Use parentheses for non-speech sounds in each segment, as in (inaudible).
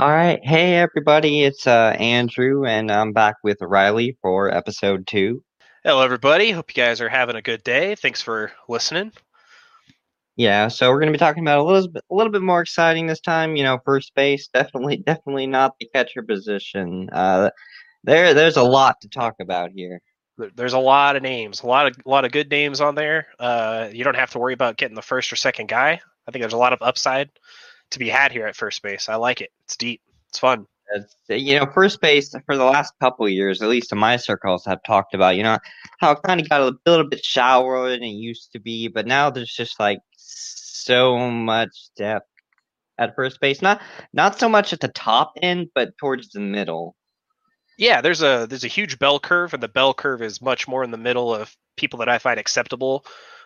All right. Hey, everybody. It's uh, Andrew, and I'm back with Riley for episode two. Hello, everybody. Hope you guys are having a good day. Thanks for listening. Yeah, so we're going to be talking about a little bit, a little bit more exciting this time. You know, first base, (laughs) definitely, definitely not the catcher position. Uh, there, there's a lot to talk about here. There's a lot of names, a lot of, a lot of good names on there. Uh, you don't have to worry about getting the first or second guy. I think there's a lot of upside to be had here at first base. I like it. It's deep. It's fun. It's, you know, first base for the last couple years, at least in my circles, have talked about you know how it kind of got a little bit shallower than it used to be, but now there's just like so much depth at first base. Not not so much at the top end, but towards the middle. Yeah, there's a there's a huge bell curve, and the bell curve is much more in the middle of people that I find acceptable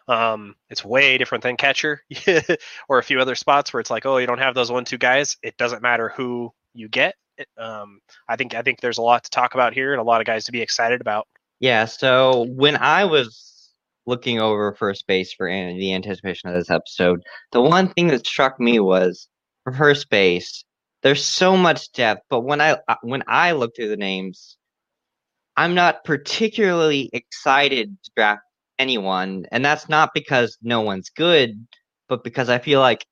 um, it's way different than catcher (laughs) or a few other spots where it's like, oh, you don't have those one two guys. It doesn't matter who you get. Um, I think I think there's a lot to talk about here and a lot of guys to be excited about. Yeah. So when I was looking over first base for the anticipation of this episode, the one thing that struck me was for first base, there's so much depth. But when I uh, when I look through the names, I'm not particularly excited to draft anyone, and that's not because no one's good, but because I feel like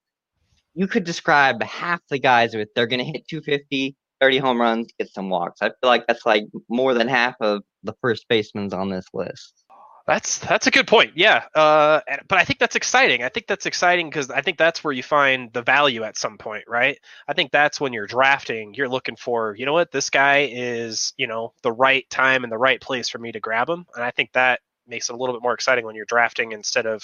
you could describe half the guys with they're going to hit 250, 30 home runs, get some walks. I feel like that's like more than half of the first basemen's on this list. That's that's a good point. Yeah, uh, but I think that's exciting. I think that's exciting because I think that's where you find the value at some point, right? I think that's when you're drafting, you're looking for, you know what, this guy is, you know, the right time and the right place for me to grab him, and I think that makes it a little bit more exciting when you're drafting instead of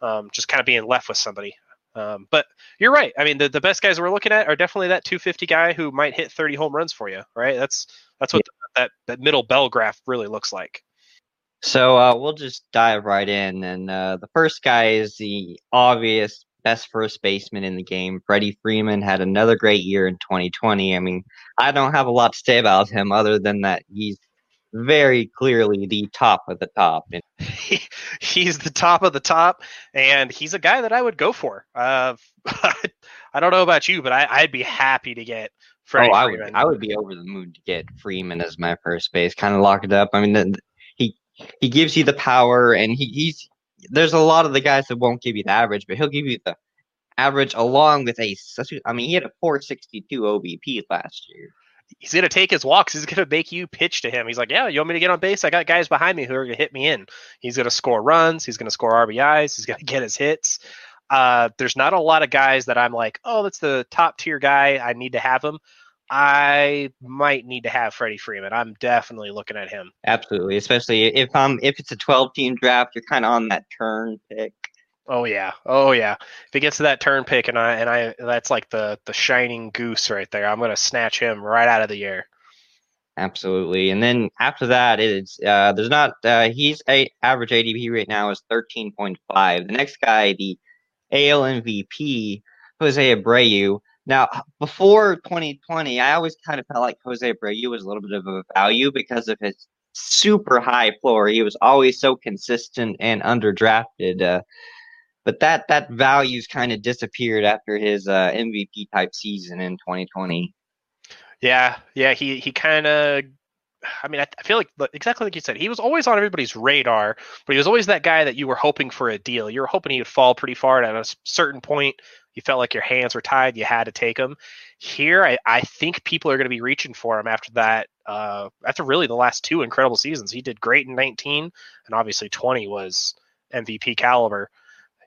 um, just kind of being left with somebody. Um, but you're right. I mean, the, the best guys we're looking at are definitely that 250 guy who might hit 30 home runs for you, right? That's that's what yeah. that that middle bell graph really looks like. So uh, we'll just dive right in, and uh, the first guy is the obvious best first baseman in the game. Freddie Freeman had another great year in 2020. I mean, I don't have a lot to say about him other than that he's very clearly the top of the top. He, he's the top of the top, and he's a guy that I would go for. Uh, (laughs) I don't know about you, but I, would be happy to get Freddie oh, I Freeman. would, I would be over the moon to get Freeman as my first base. Kind of lock it up. I mean, the, he he gives you the power, and he, he's there's a lot of the guys that won't give you the average, but he'll give you the average along with a. I mean, he had a 462 OBP last year he's gonna take his walks. He's gonna make you pitch to him. He's like, yeah, you want me to get on base? I got guys behind me who are gonna hit me in. He's gonna score runs. He's gonna score RBIs. He's gonna (laughs) get his hits. Uh, there's not a lot of guys that I'm like, oh, that's the top tier guy. I need to have him. I might need to have Freddie Freeman. I'm definitely looking at him. Absolutely, especially if I'm if it's a 12 team draft, you're kind of on that turn pick. Oh yeah, oh yeah. If he gets to that turn pick and I and I that's like the the shining goose right there. I'm gonna snatch him right out of the air. Absolutely, and then after that, it's uh, there's not uh, he's a average ADP right now is 13.5. The next guy, the AL MVP, Jose Abreu. Now, before 2020, I always kind of felt like Jose Abreu was a little bit of a value because of his super high floor. He was always so consistent and underdrafted. Uh, but that that value's kind of disappeared after his uh, MVP type season in 2020. Yeah, yeah, he he kind of. I mean, I, I feel like exactly like you said, he was always on everybody's radar, but he was always that guy that you were hoping for a deal. You were hoping he would fall pretty far, and at a certain point, you felt like your hands were tied. You had to take him. Here, I, I think people are going to be reaching for him after that. Uh, after really the last two incredible seasons, he did great in 19, and obviously 20 was MVP caliber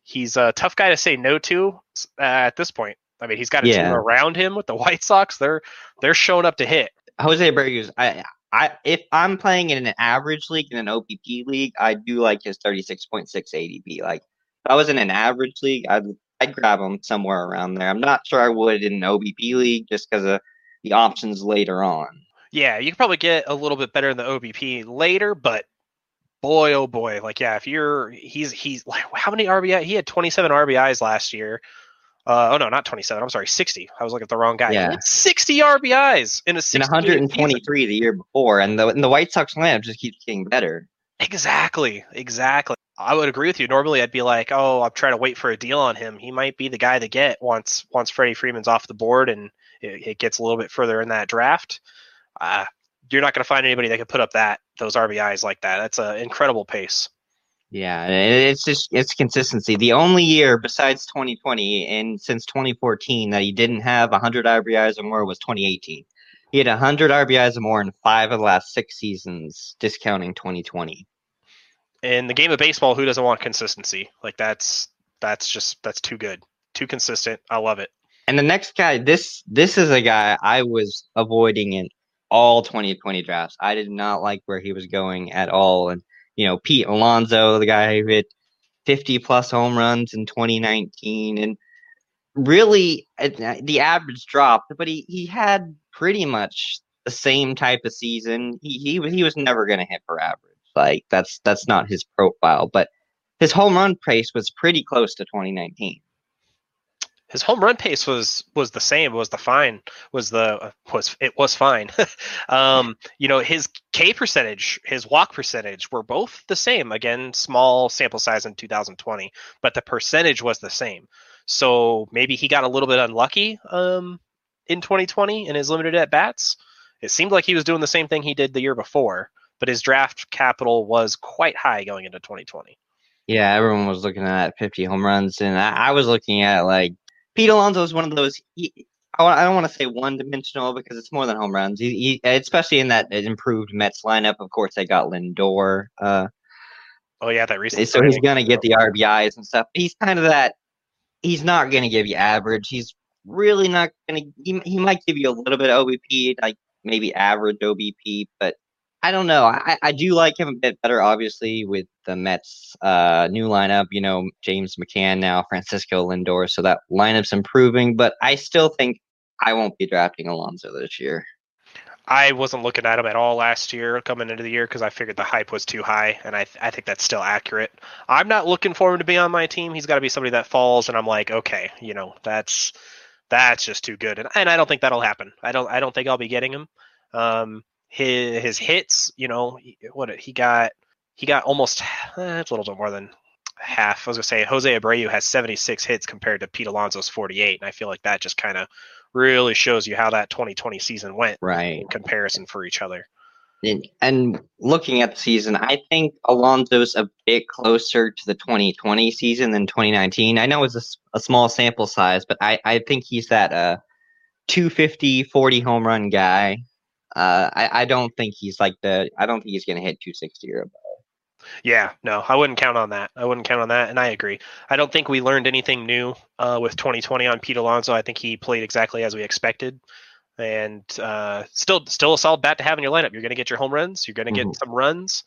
he's a tough guy to say no to uh, at this point. I mean, he's got a yeah. team around him with the White Sox. They're they're showing up to hit. Jose Abreu, I, I if I'm playing in an average league in an OBP league, I do like his 36.6 ADP. Like if I was in an average league, I'd I'd grab him somewhere around there. I'm not sure I would in an OBP league just because of the options later on. Yeah, you could probably get a little bit better in the OBP later, but boy, oh boy, like yeah, if you're he's he's like how many RBI? He had 27 RBIs last year. Uh, oh no, not 27. I'm sorry, 60. I was looking at the wrong guy. Yeah. 60 RBIs in a in 123 the year before, and the and the White Sox lineup just keeps getting better. Exactly, exactly. I would agree with you. Normally, I'd be like, "Oh, I'm trying to wait for a deal on him. He might be the guy to get once once Freddie Freeman's off the board and it, it gets a little bit further in that draft, uh, you're not going to find anybody that can put up that those RBIs like that. That's an incredible pace. Yeah, it's just it's consistency. The only year besides 2020 and since 2014 that he didn't have 100 RBIs or more was 2018. He had 100 RBIs or more in five of the last six seasons, discounting 2020. In the game of baseball, who doesn't want consistency? Like that's that's just that's too good, too consistent. I love it. And the next guy, this this is a guy I was avoiding in all 2020 drafts. I did not like where he was going at all, and you know, Pete Alonso, the guy who hit 50 plus home runs in 2019, and really the average dropped, but he, he had pretty much the same type of season. He he, he was never going to hit for average. Like that's that's not his profile, but his home run pace was pretty close to 2019 his home run pace was was the same was the fine was the was it was fine. (laughs) Um you know his k percentage his walk percentage were both the same. Again small sample size in 2020 but the percentage was the same. So maybe he got a little bit unlucky um in 2020 in his limited at bats. It seemed like he was doing the same thing he did the year before but his draft capital was quite high going into 2020 yeah, everyone was looking at 50 home runs, and I, I was looking at like Pete Alonso is one of those. He, I don't want to say one dimensional because it's more than home runs. He, he, especially in that improved Mets lineup. Of course, they got Lindor. Uh, oh yeah, that recently. So he's gonna get the RBIs and stuff. He's kind of that. He's not gonna give you average. He's really not gonna. He, he might give you a little bit of OBP, like maybe average OBP, but I don't know. I, I do like him a bit better, obviously, with the Mets' uh, new lineup. You know, James McCann now, Francisco Lindor. So that lineup's improving, but I still think I won't be drafting Alonso this year. I wasn't looking at him at all last year coming into the year because I figured the hype was too high, and I, th- I think that's still accurate. I'm not looking for him to be on my team. He's got to be somebody that falls, and I'm like, okay, you know, that's that's just too good, and, and I don't think that'll happen. I don't I don't think I'll be getting him. Um, his his hits, you know, what he got he got almost eh, it's a little bit more than half. I was gonna say Jose Abreu has 76 hits compared to Pete Alonso's 48, and I feel like that just kind of really shows you how that 2020 season went, right? In comparison for each other. And, and looking at the season, I think Alonso's a bit closer to the 2020 season than 2019. I know it's a, a small sample size, but I, I think he's that uh 250, 40 home run guy uh, I, I don't think he's like the. I don't think he's going to hit 260 or above. Yeah, no, I wouldn't count on that. I wouldn't count on that, and I agree. I don't think we learned anything new uh, with 2020 on Pete Alonso. I think he played exactly as we expected, and uh, still, still a solid bat to have in your lineup. You're going to get your home runs. You're going to get mm-hmm. some runs,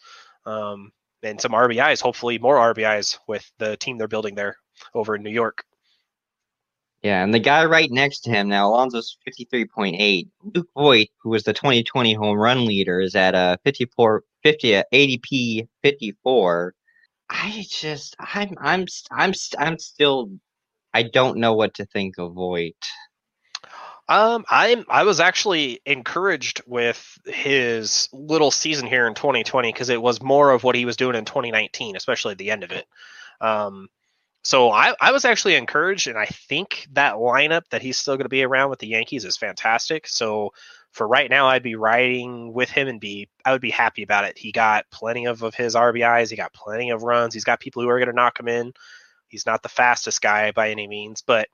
um, and some RBIs. Hopefully, more RBIs with the team they're building there over in New York. Yeah, and the guy right next to him now, Alonso's 53.8. Luke Voit, who was the 2020 home run leader, is at a 54, 50, uh, ADP 54. I just, I'm, I'm, I'm, I'm still, I don't know what to think of Voit. Um, I'm I was actually encouraged with his little season here in 2020 because it was more of what he was doing in 2019, especially at the end of it. Um, so I, I was actually encouraged, and I think that lineup that he's still going to be around with the Yankees is fantastic. So for right now, I'd be riding with him and be I would be happy about it. He got plenty of, of his RBIs, he got plenty of runs, he's got people who are going to knock him in. He's not the fastest guy by any means, but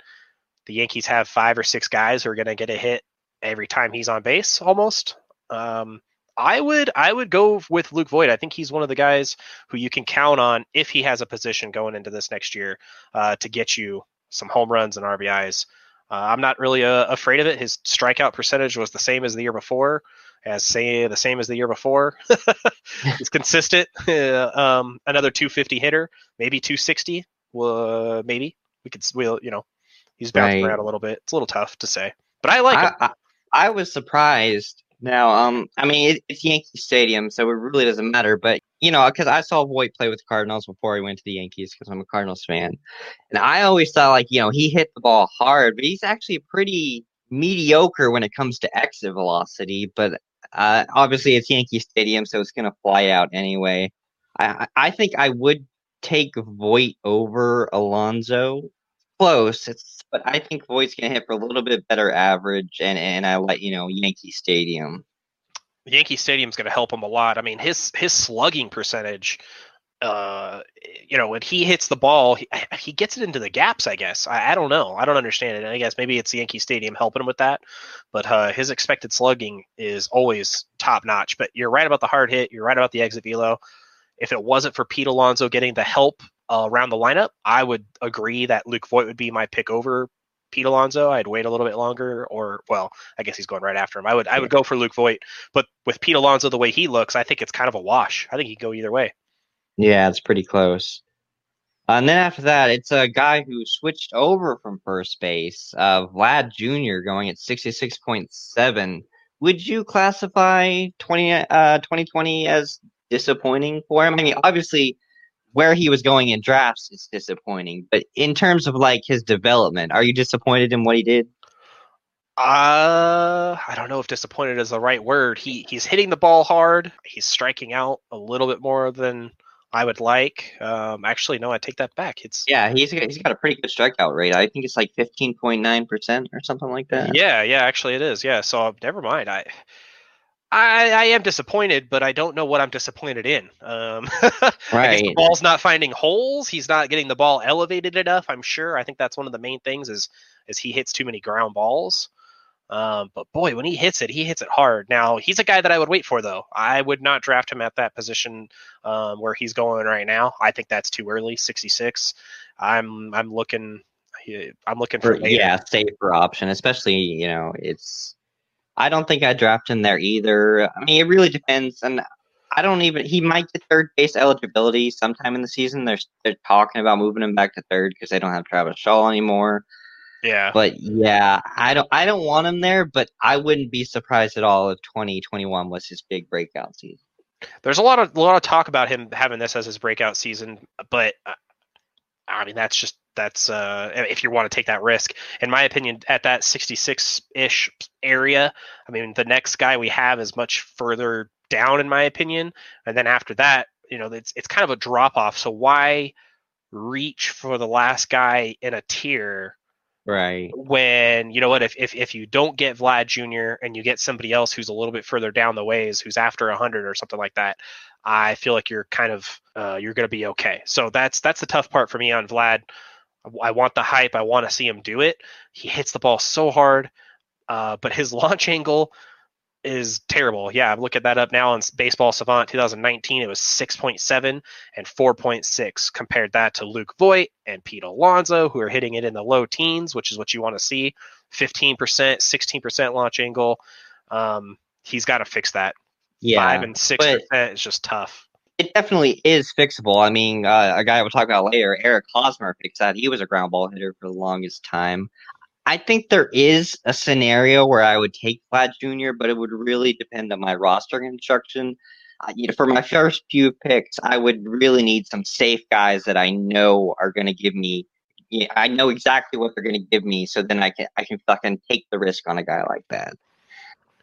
the Yankees have five or six guys who are going to get a hit every time he's on base almost. Um, I would I would go with Luke Voit. I think he's one of the guys who you can count on if he has a position going into this next year uh, to get you some home runs and RBIs. Uh, I'm not really uh, afraid of it. His strikeout percentage was the same as the year before, as say the same as the year before. (laughs) He's consistent. (laughs) um, another 250 hitter, maybe 260. Uh, maybe we could. We'll you know, he's bouncing right. around a little bit. It's a little tough to say, but I like I, him. I, I was surprised now, um, I mean, it, it's Yankee Stadium, so it really doesn't matter. But you know, because I saw Voit play with the Cardinals before he went to the Yankees, because I'm a Cardinals fan, and I always thought like, you know, he hit the ball hard, but he's actually pretty mediocre when it comes to exit velocity. But uh, obviously, it's Yankee Stadium, so it's gonna fly out anyway. I I think I would take Voit over Alonso. Close. It's but I think Voit's gonna hit for a little bit better average, and and I let you know Yankee Stadium. Yankee Stadium's to help him a lot. I mean, his his slugging percentage, uh, you know, when he hits the ball, he, he gets it into the gaps. I guess I, I don't know. I don't understand it. I guess maybe it's Yankee Stadium helping him with that. But uh, his expected slugging is always top notch. But you're right about the hard hit. You're right about the exit velo. If it wasn't for Pete Alonso getting the help uh, around the lineup, I would agree that Luke Voit would be my pick over Pete Alonso. I'd wait a little bit longer, or well, I guess he's going right after him. I would I would go for Luke Voit, but with Pete Alonso the way he looks, I think it's kind of a wash. I think he'd go either way. Yeah, it's pretty close. And then after that, it's a guy who switched over from first base, uh, Vlad Jr. going at 66.7. Would you classify 20, uh, 2020 as disappointing for him? I mean, obviously, where he was going in drafts is disappointing, but in terms of like his development, are you disappointed in what he did? Uh, I don't know if disappointed is the right word. He he's hitting the ball hard. He's striking out a little bit more than I would like. Um, actually, no, I take that back. It's yeah, he's got, he's got a pretty good strikeout rate. I think it's like fifteen point nine percent or something like that. Yeah, yeah, actually it is. Yeah, so never mind. I I, I am disappointed, but I don't know what I'm disappointed in. Um, (laughs) right. the ball's not finding holes. He's not getting the ball elevated enough. I'm sure. I think that's one of the main things is is he hits too many ground balls. Um, but boy, when he hits it, he hits it hard. Now he's a guy that I would wait for, though. I would not draft him at that position um, where he's going right now. I think that's too early. 66. I'm I'm looking. I'm looking for, for yeah safer option, especially you know it's I don't think I draft him there either. I mean, it really depends, and I don't even. He might get third base eligibility sometime in the season. They're they're talking about moving him back to third because they don't have Travis Shaw anymore. Yeah, but yeah, I don't I don't want him there, but I wouldn't be surprised at all if 2021 was his big breakout season. There's a lot of a lot of talk about him having this as his breakout season, but uh, I mean that's just that's uh, if you want to take that risk. In my opinion, at that 66 ish area, I mean, the next guy we have is much further down, in my opinion. And then after that, you know, it's it's kind of a drop off. So why reach for the last guy in a tier? Right. When you know what, if, if if you don't get Vlad Jr. and you get somebody else who's a little bit further down the ways, who's after hundred or something like that, I feel like you're kind of uh, you're going to be okay. So that's that's the tough part for me on Vlad. I want the hype. I want to see him do it. He hits the ball so hard, uh, but his (laughs) launch angle is terrible. Yeah, I'm looking that up now on Baseball Savant 2019. It was 6.7 and 4.6. Compared that to Luke Voit and Pete Alonso, who are hitting it in the low teens, which is what you want to see 15%, 16% launch angle. Um, he's got to fix that. Yeah. Five and 6% is just tough it definitely is fixable. I mean, uh, a guy we'll talk about later, Eric Hosmer, fixed that. He was a ground ball hitter for the longest time. I think there is a scenario where I would take Vlad Jr., but it would really depend on my roster construction. Uh, you know, for my first few picks, I would really need some safe guys that I know are going to give me. You know, I know exactly what they're going to give me, so then I can I can fucking take the risk on a guy like that.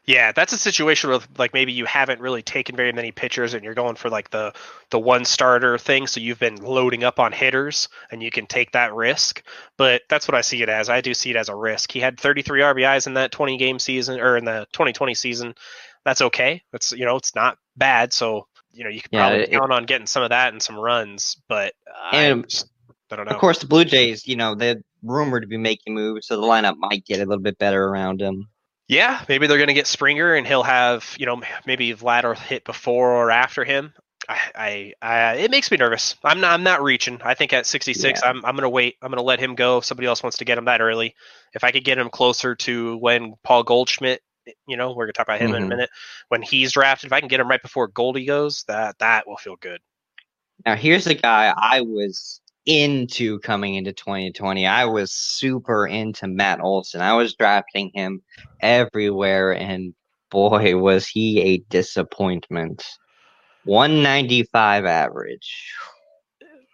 Yeah, that's a situation where like maybe you haven't really taken very many pitchers and you're going for like the the one starter thing, so you've been loading up on hitters and you can take that risk. But that's what I see it as. I do see it as a risk. He had 33 RBIs in that 20 game season or in the 2020 season. That's okay. That's you know, it's not bad. So, you know, you can probably yeah, it, count on getting some of that and some runs, but and just, I don't know. Of course, the Blue Jays, you know, they're rumored to be making moves, so the lineup might get a little bit better around him. Yeah, maybe they're going to get Springer, and he'll have you know maybe Vlad will hit before or after him. I, I, I, it makes me nervous. I'm not, I'm not reaching. I think at 66, yeah. I'm, I'm going to wait. I'm going to let him go. If somebody else wants to get him that early. If I could get him closer to when Paul Goldschmidt, you know, we're going to talk about him mm-hmm. in a mm-hmm. minute. When he's drafted, if I can get him right before Goldie goes, that that will feel good. Now here's a guy I was into coming into 2020. I was super into Matt Olson. I was drafting him everywhere, and boy, was he a disappointment. 195 average.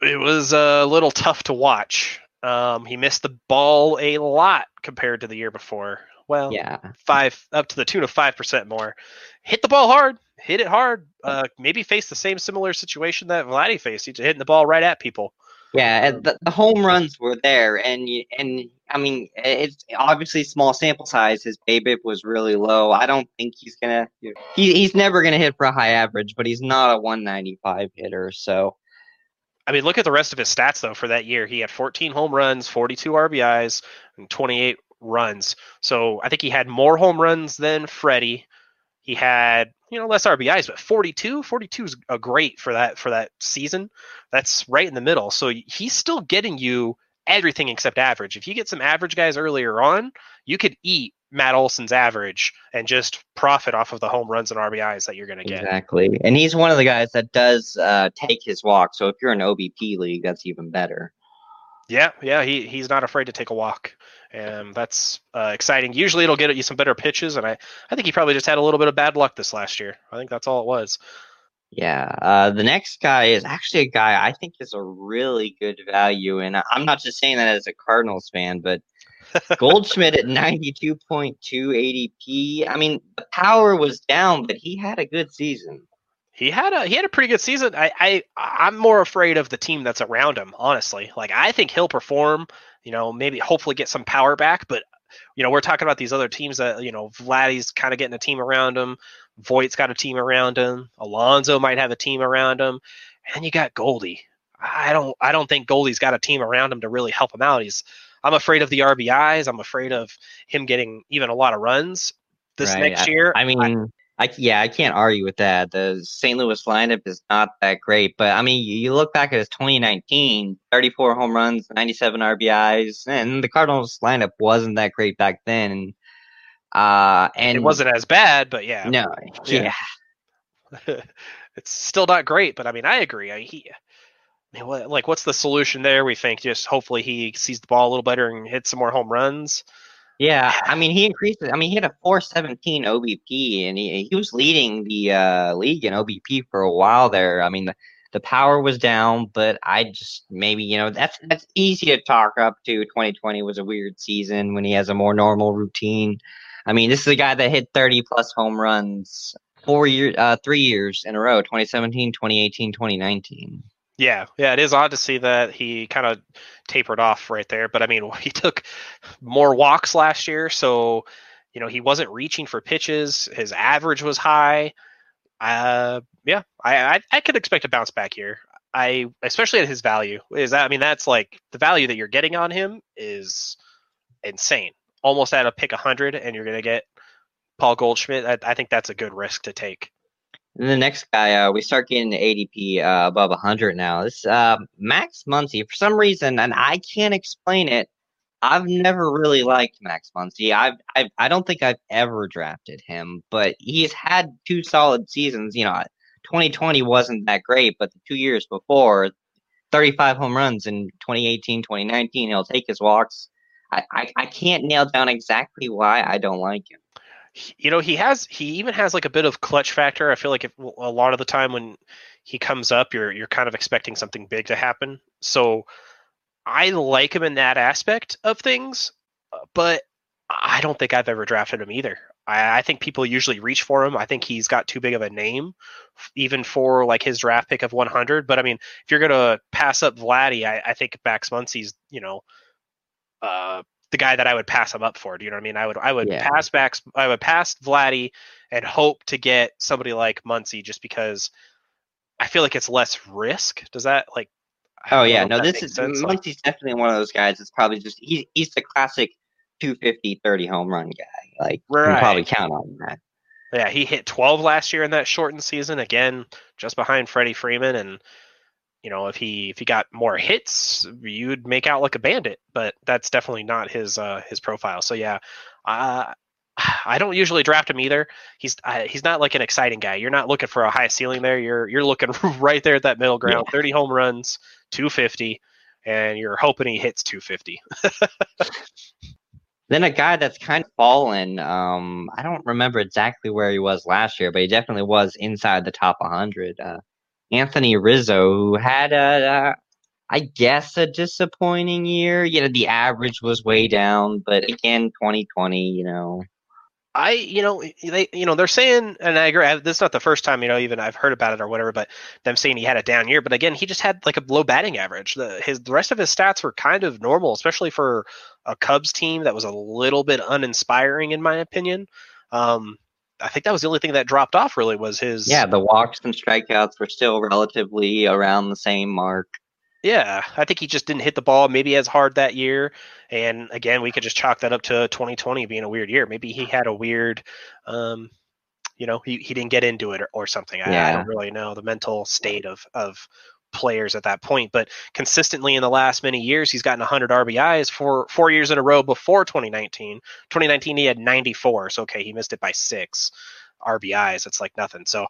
It was a little tough to watch. Um, he missed the ball a lot compared to the year before. Well, yeah, five up to the tune of five percent more. Hit the ball hard, hit it hard. Uh, maybe face the same similar situation that Vladdy faced. He's hitting the ball right at people. Yeah, the, the home runs were there, and and I mean, it's obviously small sample size. His BABIP was really low. I don't think he's gonna. He, he's never gonna hit for a high average, but he's not a 195 hitter. So, I mean, look at the rest of his stats though. For that year, he had 14 home runs, 42 RBIs, and 28 runs. So I think he had more home runs than Freddie. He had you know less RBIs, but 42, 42 is a great for that for that season. That's right in the middle. So he's still getting you everything except average. If you get some average guys earlier on, you could eat Matt Olson's average and just profit off of the home runs and RBIs that you're going to get. Exactly. And he's one of the guys that does uh, take his walk. So if you're an OBP league, that's even better. Yeah, yeah, he he's not afraid to take a walk, and that's uh, exciting. Usually, it'll get you some better pitches, and I I think he probably just had a little bit of bad luck this last year. I think that's all it was. Yeah, uh, the next guy is actually a guy I think is a really good value, and I'm not just saying that as a Cardinals fan, but (laughs) Goldschmidt at 92.2 ADP. I mean, the power was down, but he had a good season he had a he had a pretty good season. I, I I'm more afraid of the team that's around him, honestly. Like I think he'll perform, you know, maybe hopefully get some power back, but you know, we're talking about these other teams that, you know, Vladdy's kind of getting a team around him, Voit's got a team around him, Alonso might have a team around him, and you got Goldie. I don't I don't think Goldie's got a team around him to really help him out. He's I'm afraid of the RBIs. I'm afraid of him getting even a lot of runs this right. next year. I, I mean, I, yeah, I can't argue with that. The St. Louis lineup is not that great, but I mean, you look back at his 2019, 34 home runs, 97 RBIs, and the Cardinals lineup wasn't that great back then. Uh, and it wasn't as bad, but yeah, no, yeah, yeah. (laughs) it's still not great, but I mean, I agree. I he, I mean, what, like, what's the solution there? We think just hopefully he sees the ball a little better and hits some more home runs. Yeah, I mean he increased. I mean he had a 417 OBP and he he was leading the uh, league in OBP for a while there. I mean the, the power was down, but I just maybe you know that's that's easy to talk up to. 2020 was a weird season when he has a more normal routine. I mean this is a guy that hit 30 plus home runs four years, uh, three years in a row: 2017, 2018, 2019. Yeah, yeah, it is odd to see that he kind of tapered off right there. But I mean, (laughs) he took more walks last year, so you know he wasn't reaching for pitches. His average was high. Uh, yeah, I, I, I could expect a bounce back here. I especially at his value is that I mean that's like the value that you're getting on him is insane. Almost at a pick 100, and you're gonna get Paul Goldschmidt. I, I think that's a good risk to take. The next guy, uh, we start getting the ADP uh, above 100 now. This uh, Max Muncy. For some reason, and I can't explain it, I've never really liked Max Muncy. I've, I've I don't think I've ever drafted him, but he's had two solid seasons. You know, 2020 wasn't that great, but the two years before, 35 home runs in 2018, 2019. He'll take his walks. I, I, I can't nail down exactly why I don't like him you know he has he even has like a bit of clutch factor. I feel like if, a lot of the time when he comes up you're you're kind of expecting something big to happen. So i like him in that aspect of things but i don't think i've ever drafted him either. I, I think people usually reach for him. I think he's got too big of a name even for like his draft pick of 100 but i mean if you're gonna pass up vladdy i, I think max muncy's you know uh the guy that I would pass him up for. Do you know what I mean? I would I would yeah. pass back I would pass Vladdy and hope to get somebody like Muncy just because I feel like it's less risk. Does that like Oh yeah, no, this is sense. Muncy's definitely one of those guys It's probably just he's he's the classic 250 30 home run guy. Like right. you can probably count on that. Yeah, he hit 12 last year in that shortened season again, just behind Freddie Freeman and you know, if he if he got more hits, you'd make out like a bandit. But that's definitely not his uh, his profile. So yeah, uh, I don't usually draft him either. He's uh, he's not like an exciting guy. You're not looking for a high ceiling there. You're you're looking (laughs) right there at that middle ground. Yeah. 30 home runs, 250, and you're hoping he hits 250. (laughs) then a guy that's kind of fallen. Um, I don't remember exactly where he was last year, but he definitely was inside the top 100. Uh, Anthony Rizzo, who had a, I guess, a disappointing year. You know, the average was way down, but again, 2020, you know. I, you know, they, you know, they're saying, and I agree. This is not the first time, you know, even I've heard about it or whatever. But them saying he had a down year. But again, he just had like a low batting average. The his the rest of his stats were kind of normal, especially for a Cubs team that was a little bit uninspiring, in my opinion. Um, I think that was the only thing that dropped off. Really, was his. Yeah, the walks and strikeouts were still relatively around the same mark. Yeah, I think he just didn't hit the ball maybe as hard that year. And again, we could just chalk that up to 2020 being a weird year. Maybe he had a weird, um, you know, he, he didn't get into it or, or something. I, I, don't really know the mental state of, of players at that point. But consistently in the last many years, he's gotten 100 RBIs for four years in a row before 2019. 2019, he had 94. So, okay, he missed it by six. RBIs. It's like nothing. So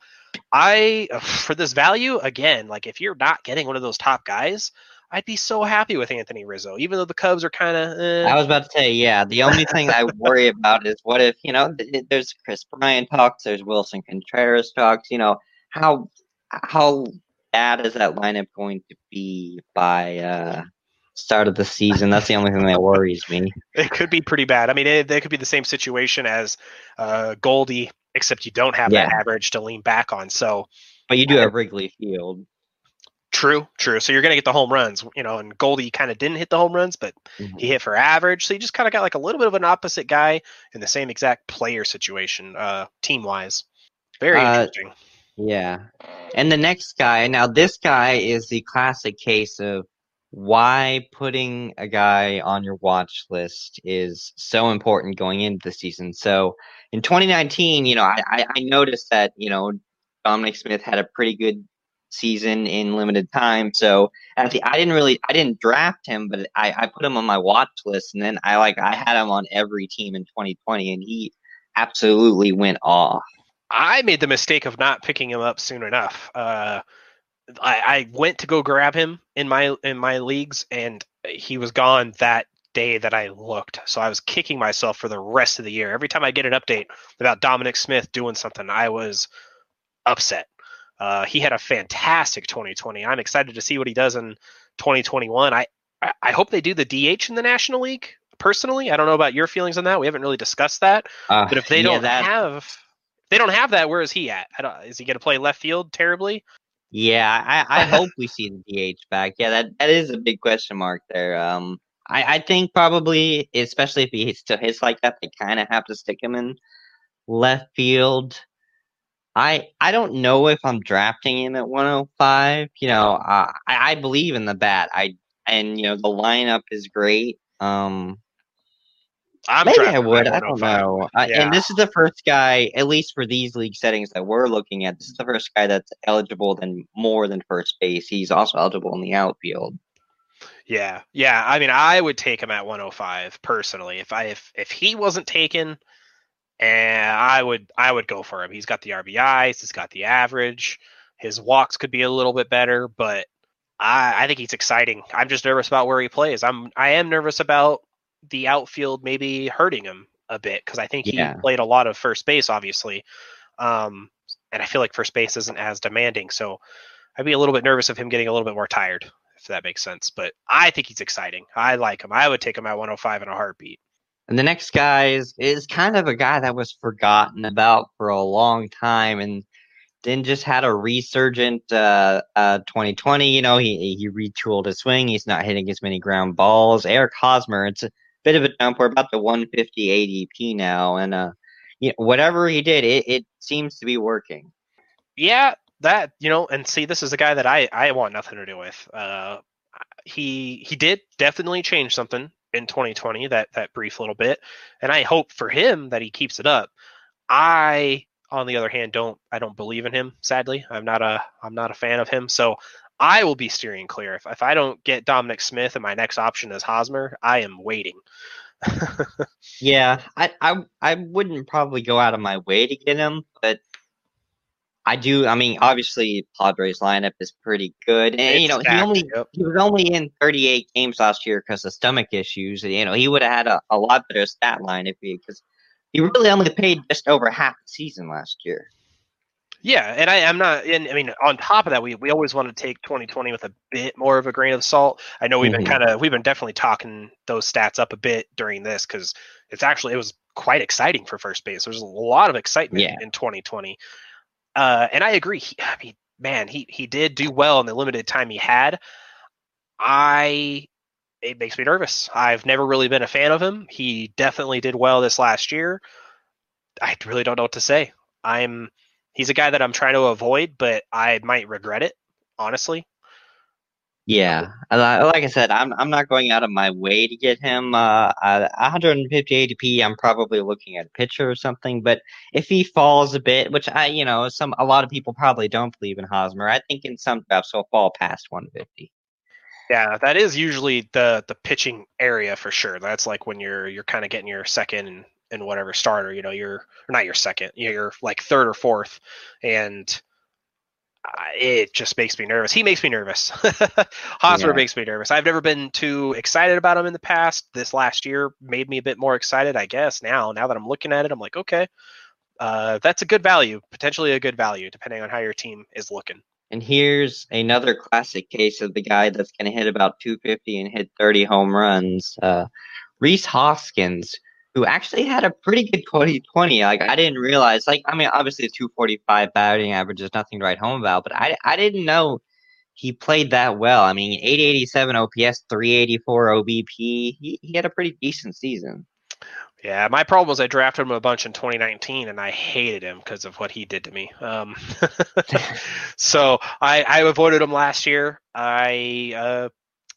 I (sighs) for this value again, like if you're not getting one of those top guys, I'd be so happy with Anthony Rizzo, even though the Cubs are kind of. Eh. I was about to say, yeah. The only thing I worry about is what if you know there's Kris Bryant talks, there's Willson Contreras talks. You know how how bad is that lineup going to be by uh, start of the season? That's the only thing that worries me. It could be pretty bad. I mean, it, it could be the same situation as uh, Goldie except you don't have yeah. that average to lean back on. So, but you do have Wrigley Field. True, true. So you're going to get the home runs, you know, and Goldie kind of didn't hit the home runs, but mm-hmm. he hit for average. So you just kind of got like a little bit of an opposite guy in the same exact player situation, uh, team wise. Very uh, interesting. Yeah. And the next guy, now this guy is the classic case of why putting a guy on your watch list is so important going into the season. So in 2019, you know, I, I noticed that, you know, Dominic Smith had a pretty good season in limited time. So at the, I didn't really, I didn't draft him, but I, I put him on my watch list and then I like, I had him on every team in 2020 and he absolutely went off. I made the mistake of not picking him up soon enough. Uh, I, I went to go grab him in my in my leagues, and he was gone that day that I looked. So I was kicking myself for the rest of the year. Every time I get an update about Dominic Smith doing something, I was upset. Uh, he had a fantastic 2020. I'm excited to see what he does in 2021. I I hope they do the DH in the National League. Personally, I don't know about your feelings on that. We haven't really discussed that. Uh, but if they don't that... have, they don't have that. Where is he at? I don't. is he going to play left field terribly? Yeah, I, I (laughs) hope we see the DH back. Yeah, that, that is a big question mark there. Um, I, I think probably, especially if he still hits like that, they kind of have to stick him in left field. I I don't know if I'm drafting him at 105. You know, uh, I I believe in the bat. I and you know the lineup is great. Um, I'm Maybe I would. I don't know. Uh, yeah. and this is the first guy, at least for these league settings that we're looking at. This is the first guy that's eligible than more than first base. He's also eligible in the outfield. Yeah, yeah. I mean, I would take him at 105 personally. If I if if he wasn't taken, and I would I would go for him. He's got the RBIs. He's got the average. His walks could be a little bit better, but I, I think he's exciting. I'm just nervous about where he plays. I'm I am nervous about the outfield maybe hurting him a bit because I think he yeah. played a lot of first base, obviously. Um, and I feel like first base isn't as demanding. So I'd be a little bit nervous of him getting a little bit more tired, if that makes sense. But I think he's exciting. I like him. I would take him at 105 in a heartbeat. And the next guy is, is kind of a guy that was forgotten about for a long time and then just had a resurgent uh, uh, 2020. You know, he he retooled his swing. He's not hitting as many ground balls. Eric Hosmer, it's bit of a jump. We're about the 150 ADP now, and uh, you know, whatever he did, it, it seems to be working. Yeah, that you know, and see, this is a guy that I I want nothing to do with. Uh, he he did definitely change something in 2020 that that brief little bit, and I hope for him that he keeps it up. I on the other hand don't I don't believe in him sadly. I'm not a I'm not a fan of him. So I will be steering clear. If, if I don't get Dominic Smith and my next option is Hosmer, I am waiting. (laughs) yeah, I, I I wouldn't probably go out of my way to get him, but I do. I mean, obviously, Padres lineup is pretty good, and it's you know stacked, he only yep. he was only in 38 games last year because of stomach issues. You know, he would have had a, a lot better stat line if he because he really only paid just over half the season last year. Yeah, and I, am not. And I mean, on top of that, we, we always want to take 2020 with a bit more of a grain of salt. I know we've mm-hmm. been kind of we've been definitely talking those stats up a bit during this because it's actually it was quite exciting for first base. There was a lot of excitement Yeah. in 2020. Uh, and I agree. He, I mean, man, he he did do well in the limited time he had. I it makes me nervous. I've never really been a fan of him. He definitely did well this last year. I really don't know what to say. I'm he's a guy that I'm trying to avoid, but I might regret it, honestly. Yeah, like I said, I'm I'm not going out of my way to get him. Uh, 150 ADP, I'm probably looking at a pitcher or something. But if he falls a bit, which I, you know, some a lot of people probably don't believe in Hosmer, I think in some drafts he'll fall past 150. Yeah, that is usually the the pitching area for sure. That's like when you're you're kind of getting your second and, whatever starter. You know, you're not your second. You're like third or fourth, and it just makes me nervous. He makes me nervous. (laughs) Hosmer Yeah. makes me nervous. I've never been too excited about him in the past. This last year made me a bit more excited, I guess. Now, now that I'm looking at it, I'm like, okay, uh, that's a good value, potentially a good value, depending on how your team is looking. And here's another classic case of the guy that's going to hit about 250 and hit 30 home runs. Uh, Rhys Hoskins, who actually had a pretty good 2020. Like I didn't realize. Like I mean, obviously a 245 batting average is nothing to write home about, but I I didn't know he played that well. I mean, 887 OPS, 384 OBP. He he had a pretty decent season. Yeah, my problem was I drafted him a bunch in 2019, and I hated him because of what he did to me. Um, (laughs) so I, I avoided him last year. I, uh,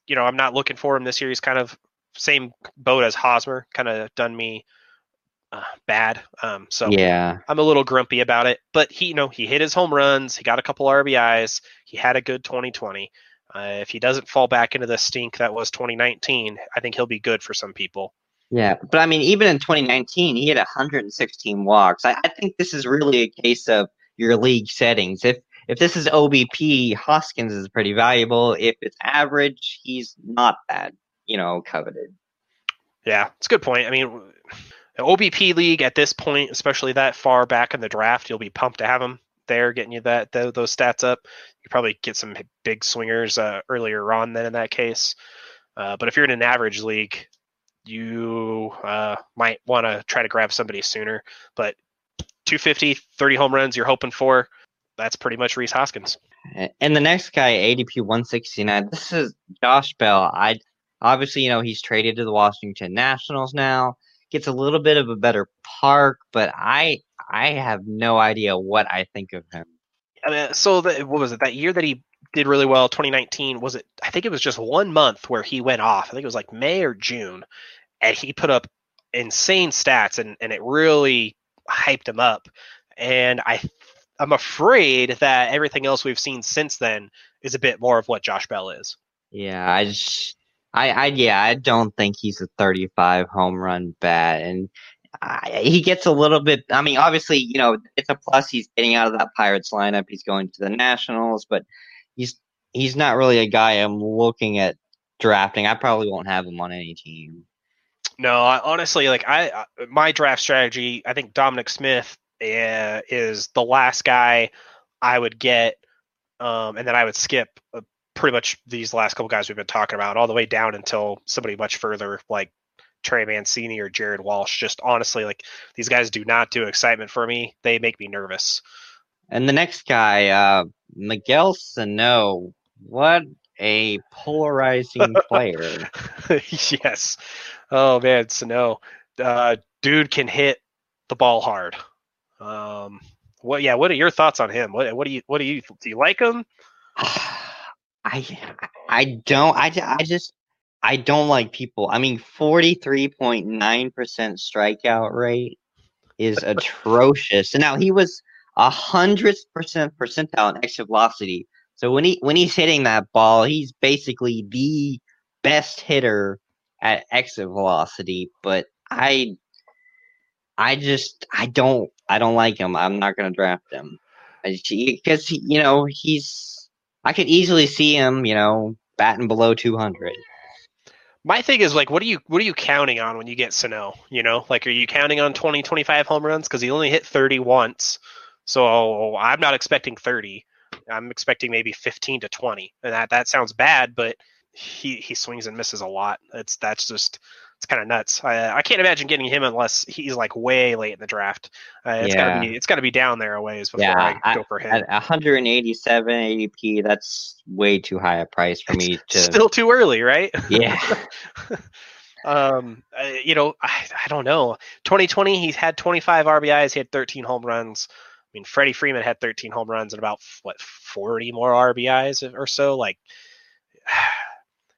you know, I'm not looking for him this year. He's kind of same boat as Hosmer, kind of done me uh, bad. Um, so Yeah. I'm a little grumpy about it. But he, you know, he hit his home runs. He got a couple RBIs. He had a good 2020. Uh, if he doesn't fall back into the stink that was 2019, I think he'll be good for some people. Yeah, but I mean, even in 2019, he had 116 walks. I, I think this is really a case of your league settings. If if this is OBP, Hoskins is pretty valuable. If it's average, he's not that you know coveted. Yeah, it's a good point. I mean, OBP league at this point, especially that far back in the draft, you'll be pumped to have him there, getting you that th- those stats up. You probably get some big swingers uh, earlier on than in that case. Uh, but if you're in an average league, you uh, might want to try to grab somebody sooner. But 250, 30 home runs you're hoping for, that's pretty much Rhys Hoskins. And the next guy, ADP 169. This is Josh Bell. I obviously you know he's traded to the Washington Nationals now. Gets a little bit of a better park, but I I have no idea what I think of him. I mean, so the, what was it that year that he did really well 2019 was it i think it was just one month where he went off i think it was like may or june and he put up insane stats and, and it really hyped him up and i i'm afraid that everything else we've seen since then is a bit more of what josh bell is Yeah, I just, I, I, yeah, I don't think he's a 35 home run bat, and I, he gets a little bit. I mean, obviously, you know, it's a plus. He's getting out of that Pirates lineup. He's going to the Nationals, but he's he's not really a guy I'm looking at drafting. I probably won't have him on any team. No, I, honestly, like I, my draft strategy, I think Dominic Smith uh, is the last guy I would get, um, and then I would skip pretty much these last couple guys we've been talking about, all the way down until somebody much further, like Trey Mancini or Jared Walsh. Just honestly, like these guys do not do excitement for me; they make me nervous. And the next guy, uh, Miguel Sano. What a polarizing (laughs) player. yes. Oh man, Sano, uh, dude can hit the ball hard. Um, what? Yeah. What are your thoughts on him? What? What do you? What do you? Do you like him? (sighs) (sighs) (sighs) I I don't I, I just I don't like people. I mean, forty three point nine percent strikeout rate is (laughs) atrocious. And now he was a hundred percent percentile in exit velocity. So when he when he's hitting that ball, he's basically the best hitter at exit velocity. But I I just I don't I don't like him. I'm not gonna draft him because you know he's I could easily see him, you know, batting below 200. My thing is like, what are you? What are you counting on when you get Sano? You know, like, are you counting on 20, 25 home runs because he only hit thirty once? So I'm not expecting thirty. I'm expecting maybe fifteen to twenty, and that that sounds bad, but he he swings and misses a lot. It's that's just it's kind of nuts. I, I can't imagine getting him unless he's like way late in the draft. Uh, it's Yeah. gotta be it's gotta be down there a ways before Yeah, I go for him. At 187 ADP, that's way too high a price for me to. Still too early, right? yeah, (laughs) um, uh, you know, I, I don't know. 2020, he's had 25 RBIs. He had 13 home runs. I mean, Freddie Freeman had 13 home runs and about what 40 more RBIs or so. Like, (sighs)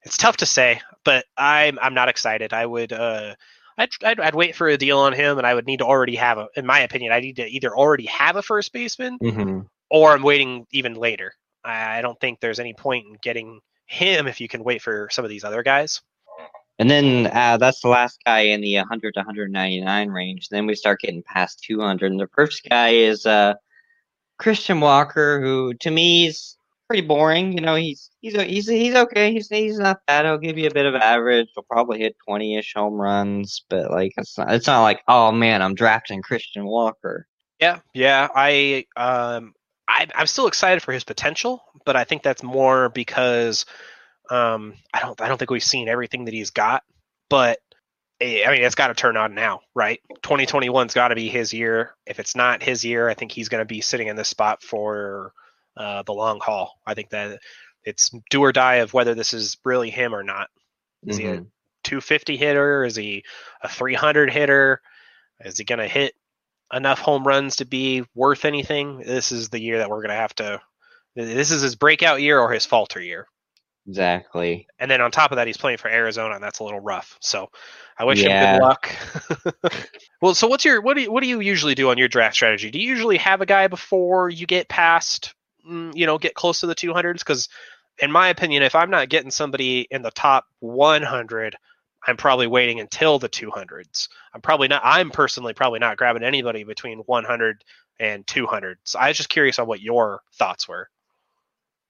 it's tough to say, but I'm I'm not excited. I would uh. I'd, I'd, I'd wait for a deal on him, and I would need to already have a. In my opinion, I need to either already have a first baseman, hmm or I'm waiting even later. I, I don't think there's any point in getting him if you can wait for some of these other guys. and then uh, that's the last guy in the 100 to 199 range. Then we start getting past 200, and the first guy is uh, Christian Walker, who to me is pretty boring. You know, he's he's he's he's okay. He's he's not bad. He'll give you a bit of average. He'll probably hit 20ish home runs, but like it's not it's not like oh man, I'm drafting Christian Walker. Yeah, yeah. I um I I'm still excited for his potential, but I think that's more because um I don't I don't think we've seen everything that he's got, but eh, I mean it's got to turn on now, right? 2021's got to be his year. If it's not his year, I think he's going to be sitting in this spot for uh, the long haul. I think that it's do or die of whether this is really him or not. Is he a Mhm. 250 hitter? Is he a 300 hitter? Is he going to hit enough home runs to be worth anything? This is the year that we're going to have to. This is his breakout year or his falter year. Exactly. And then on top of that, he's playing for Arizona, and that's a little rough. So I wish Yeah. him good luck. (laughs) well, so what's your what do you, what do you usually do on your draft strategy? Do you usually have a guy before you get past, you know, get close to the 200s? Because in my opinion, if I'm not getting somebody in the top 100, I'm probably waiting until the 200s. I'm probably not. I'm personally probably not grabbing anybody between 100 and 200. So I was just curious on what your thoughts were.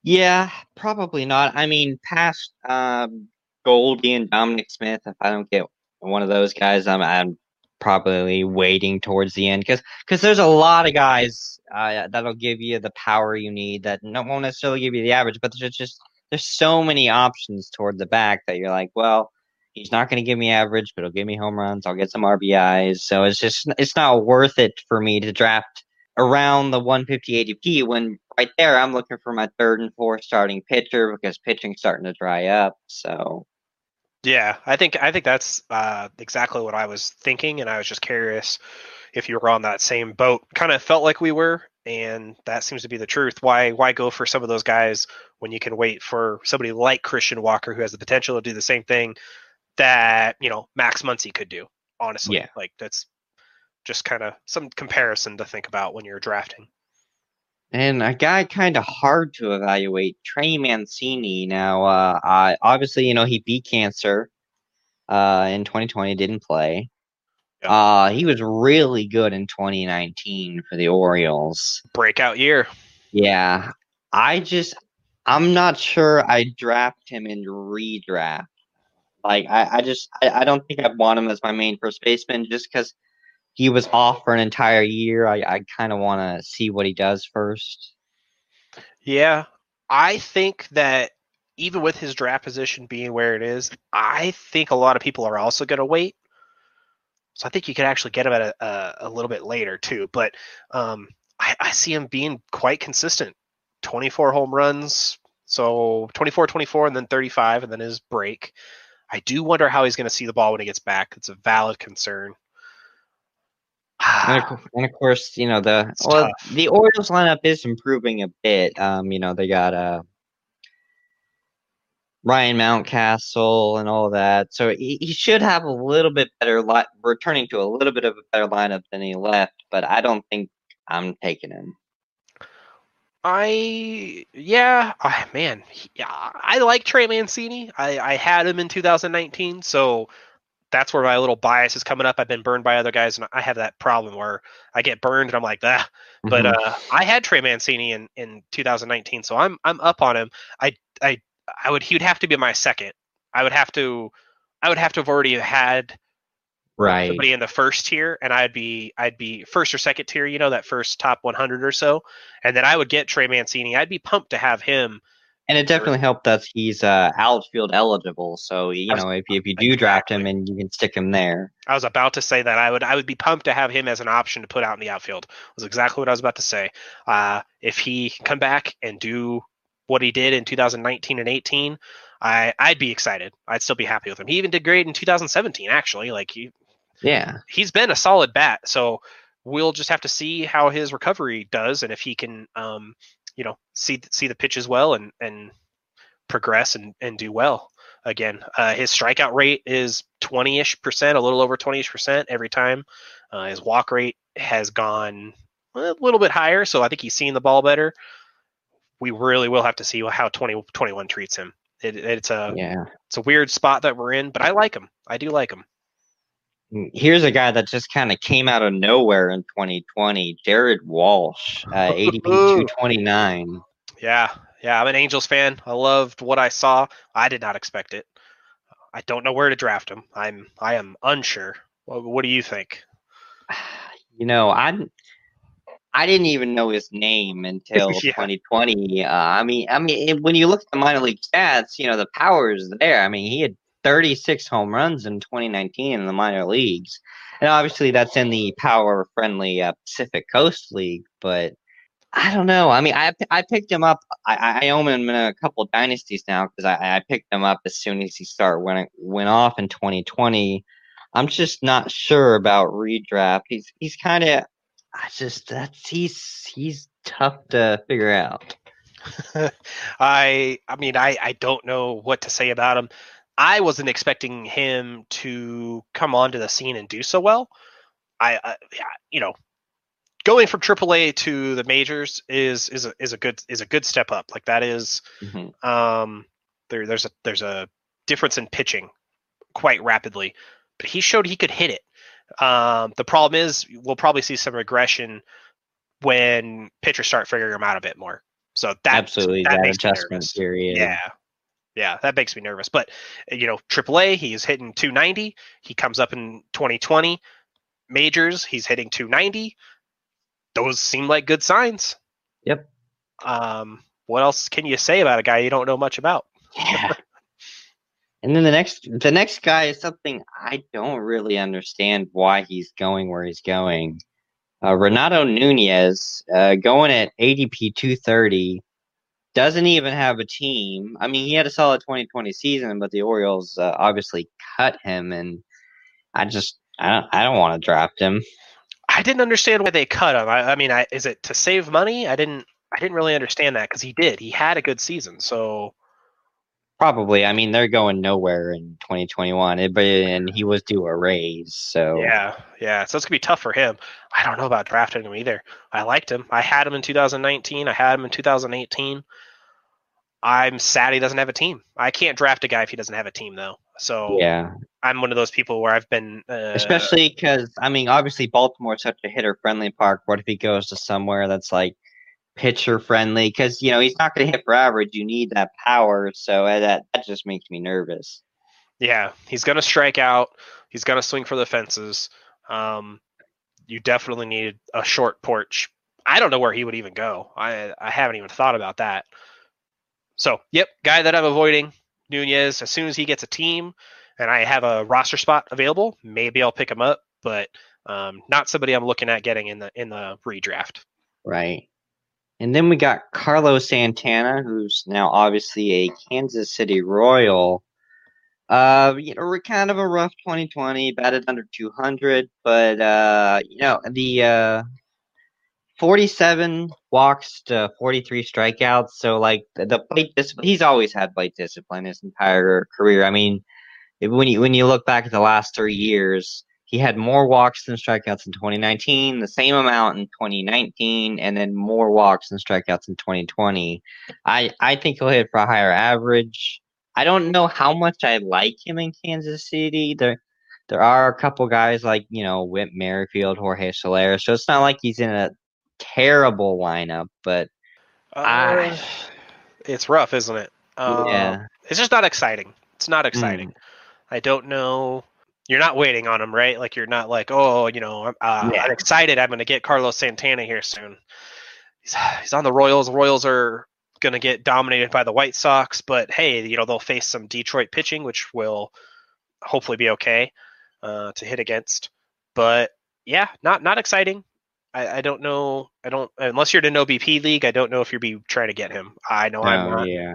Yeah, probably not. I mean, past um, Goldie and Dominic Smith, if I don't get one of those guys, I'm I'm probably waiting towards the end because because there's a lot of guys uh, that'll give you the power you need that no, won't necessarily give you the average, but there's just there's so many options toward the back that you're like, well, he's not going to give me average, but he'll give me home runs. I'll get some RBIs, so it's just it's not worth it for me to draft around the 150 ADP when right there I'm looking for my third and fourth starting pitcher because pitching's starting to dry up. So Yeah, I think I think that's uh, exactly what I was thinking, and I was just curious if you were on that same boat. Kind of felt like we were, and that seems to be the truth. Why why go for some of those guys when you can wait for somebody like Christian Walker who has the potential to do the same thing that you know Max Muncy could do? Honestly, Yeah. like that's just kind of some comparison to think about when you're drafting. And a guy kind of hard to evaluate, Trey Mancini. Now, uh, I obviously you know he beat cancer uh, in 2020, didn't play. Yeah. Uh, he was really good in 2019 for the Orioles. Breakout year. Yeah, I just I'm not sure I draft him in redraft. Like I, I just I, I don't think I'd want him as my main first baseman just because he was off for an entire year. I, I kind of want to see what he does first. Yeah, I think that even with his draft position being where it is, I think a lot of people are also going to wait. So I think you could actually get him at a, a, a little bit later too. But um, I, I see him being quite consistent. 24 home runs, so 24, 24, and then 35, and then his break. I do wonder how he's going to see the ball when he gets back. It's a valid concern. And of, (sighs) and of course, you know the It's well, tough. the Orioles lineup is improving a bit. Um, you know they got uh Ryan Mountcastle and all that, so he, he should have a little bit better li- returning to a little bit of a better lineup than he left. But I don't think I'm taking him. I yeah, I, man, yeah, I like Trey Mancini. I, I had him in 2019, so that's where my little bias is coming up. I've been burned by other guys, and I have that problem where I get burned, and I'm like, ah. But Mhm. uh, I had Trey Mancini in, in 2019, so I'm I'm up on him. I I I would he would have to be my second. I would have to I would have to have already had right. somebody in the first tier and I'd be I'd be first or second tier, you know, that first top 100 or so, and then I would get Trey Mancini. I'd be pumped to have him And it definitely helped that he's uh, outfield eligible. So you know, if you, if you do draft him and you can stick him there. I was about to say that I would I would be pumped to have him as an option to put out in the outfield. Was exactly what I was about to say. Uh, if he can come back and do what he did in 2019 and 18, I I'd be excited. I'd still be happy with him. He even did great in 2017. Actually, like he yeah he's been a solid bat. So we'll just have to see how his recovery does and if he can um, you know see see the pitches well and and progress and and do well again. Uh, his strikeout rate is 20ish percent, a little over 20ish percent every time. Uh, his walk rate has gone a little bit higher, so I think he's seeing the ball better. We really will have to see how 2021 treats him. It, it's a yeah. it's a weird spot that we're in, but I like him. I do like him. Here's a guy that just kind of came out of nowhere in 2020, Jared Walsh, uh, (laughs) ADP 229. Yeah, yeah, I'm an Angels fan. I loved what I saw. I did not expect it. I don't know where to draft him. I'm I am unsure. What, what do you think? (sighs) You know, I I didn't even know his name until (laughs) yeah. 2020. Uh, I mean, I mean, when you look at the minor league stats, you know the power is there. I mean, he had 36 home runs in 2019 in the minor leagues, and obviously that's in the power-friendly uh, Pacific Coast League. But I don't know. I mean, I I picked him up. I, I own him in a couple dynasties now because I, I picked him up as soon as he started went went off in 2020. I'm just not sure about redraft. He's he's kind of. I just that's he's he's tough to figure out. (laughs) I I mean I I don't know what to say about him. I wasn't expecting him to come onto the scene and do so well. I, I you know going from AAA to the majors is is a, is a good is a good step up. Like that is, mm-hmm. um, there there's a there's a difference in pitching quite rapidly, but he showed he could hit it. Um, the problem is we'll probably see some regression when pitchers start figuring him out a bit more. So that absolutely that, that adjustment period. Yeah. Yeah, that makes me nervous. But you know, AAA, he is hitting 290. He comes up in 2020 majors. He's hitting 290 those seem like good signs. Yep. Um, what else can you say about a guy you don't know much about? Yeah. and then the next the next guy is something I don't really understand why he's going where he's going. Uh, Renato Nunez uh, going at ADP 230 doesn't even have a team. I mean, he had a solid 2020 season, but the Orioles uh, obviously cut him, and I just I don't I don't want to draft him. I didn't understand why they cut him. I, I mean, I, is it to save money? I didn't. I didn't really understand that because he did. He had a good season, so probably. I mean, they're going nowhere in 2021, and he was due a raise. So yeah, yeah. So it's gonna be tough for him. I don't know about drafting him either. I liked him. I had him in 2019. I had him in 2018. I'm sad he doesn't have a team. I can't draft a guy if he doesn't have a team, though. So yeah, I'm one of those people where I've been, uh, especially because I mean, obviously Baltimore's such a hitter friendly park. What if he goes to somewhere that's like pitcher friendly? Because you know he's not going to hit for average. You need that power, so uh, that that just makes me nervous. Yeah, he's going to strike out. He's going to swing for the fences. Um, you definitely need a short porch. I don't know where he would even go. I I haven't even thought about that. So, yep, guy that I'm avoiding, Nunez. As soon as he gets a team and I have a roster spot available, maybe I'll pick him up, but um, not somebody I'm looking at getting in the in the redraft. Right. And then we got Carlos Santana, who's now obviously a Kansas City Royal. Uh, you know, we're kind of a rough 2020, batted under 200, but uh, you know, the uh, 47 walks to 43 strikeouts. So like the, plate discipline, he's always had plate discipline his entire career. I mean, when you when you look back at the last three years, he had more walks than strikeouts in 2019, the same amount in 2019, and then more walks than strikeouts in 2020. I I think he'll hit for a higher average. I don't know how much I like him in Kansas City. There there are a couple guys like you know Whit Merrifield, Jorge Soler, so it's not like he's in a terrible lineup, but uh, I, it's rough, isn't it? Yeah, it's just not exciting. It's not exciting. Mm. I don't know. You're not waiting on him, right? Like you're not like, oh, you know, uh, yeah. I'm excited. I'm going to get Carlos Santana here soon. He's, he's on the Royals. The Royals are going to get dominated by the White Sox, but hey, you know they'll face some Detroit pitching, which will hopefully be okay uh, to hit against. But yeah, not not exciting. I, I don't know. I don't unless you're in an OBP league. I don't know if you'll be trying to get him. I know I'm not. yeah.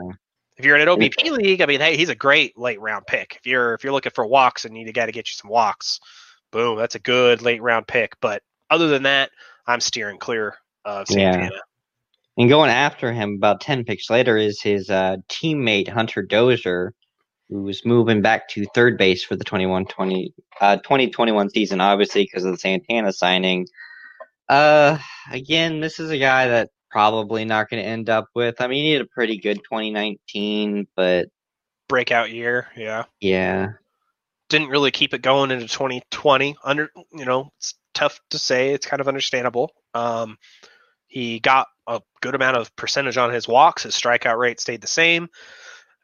If you're in an OBP league, I mean, hey, he's a great late round pick. If you're if you're looking for walks and need a guy to get you some walks, boom, that's a good late round pick. But other than that, I'm steering clear of Yeah. Santana. And going after him about 10 picks later is his uh, teammate Hunter Dozier, who's moving back to third base for the 21 20, uh, 2021 season, obviously, because of the Santana signing. Uh, again, this is a guy that probably not going to end up with. I mean, he had a pretty good 2019, but Breakout year, yeah. yeah. Didn't really keep it going into 2020. Under, you know, it's tough to say. It's kind of understandable. Um, he got a good amount of percentage on his walks. His strikeout rate stayed the same.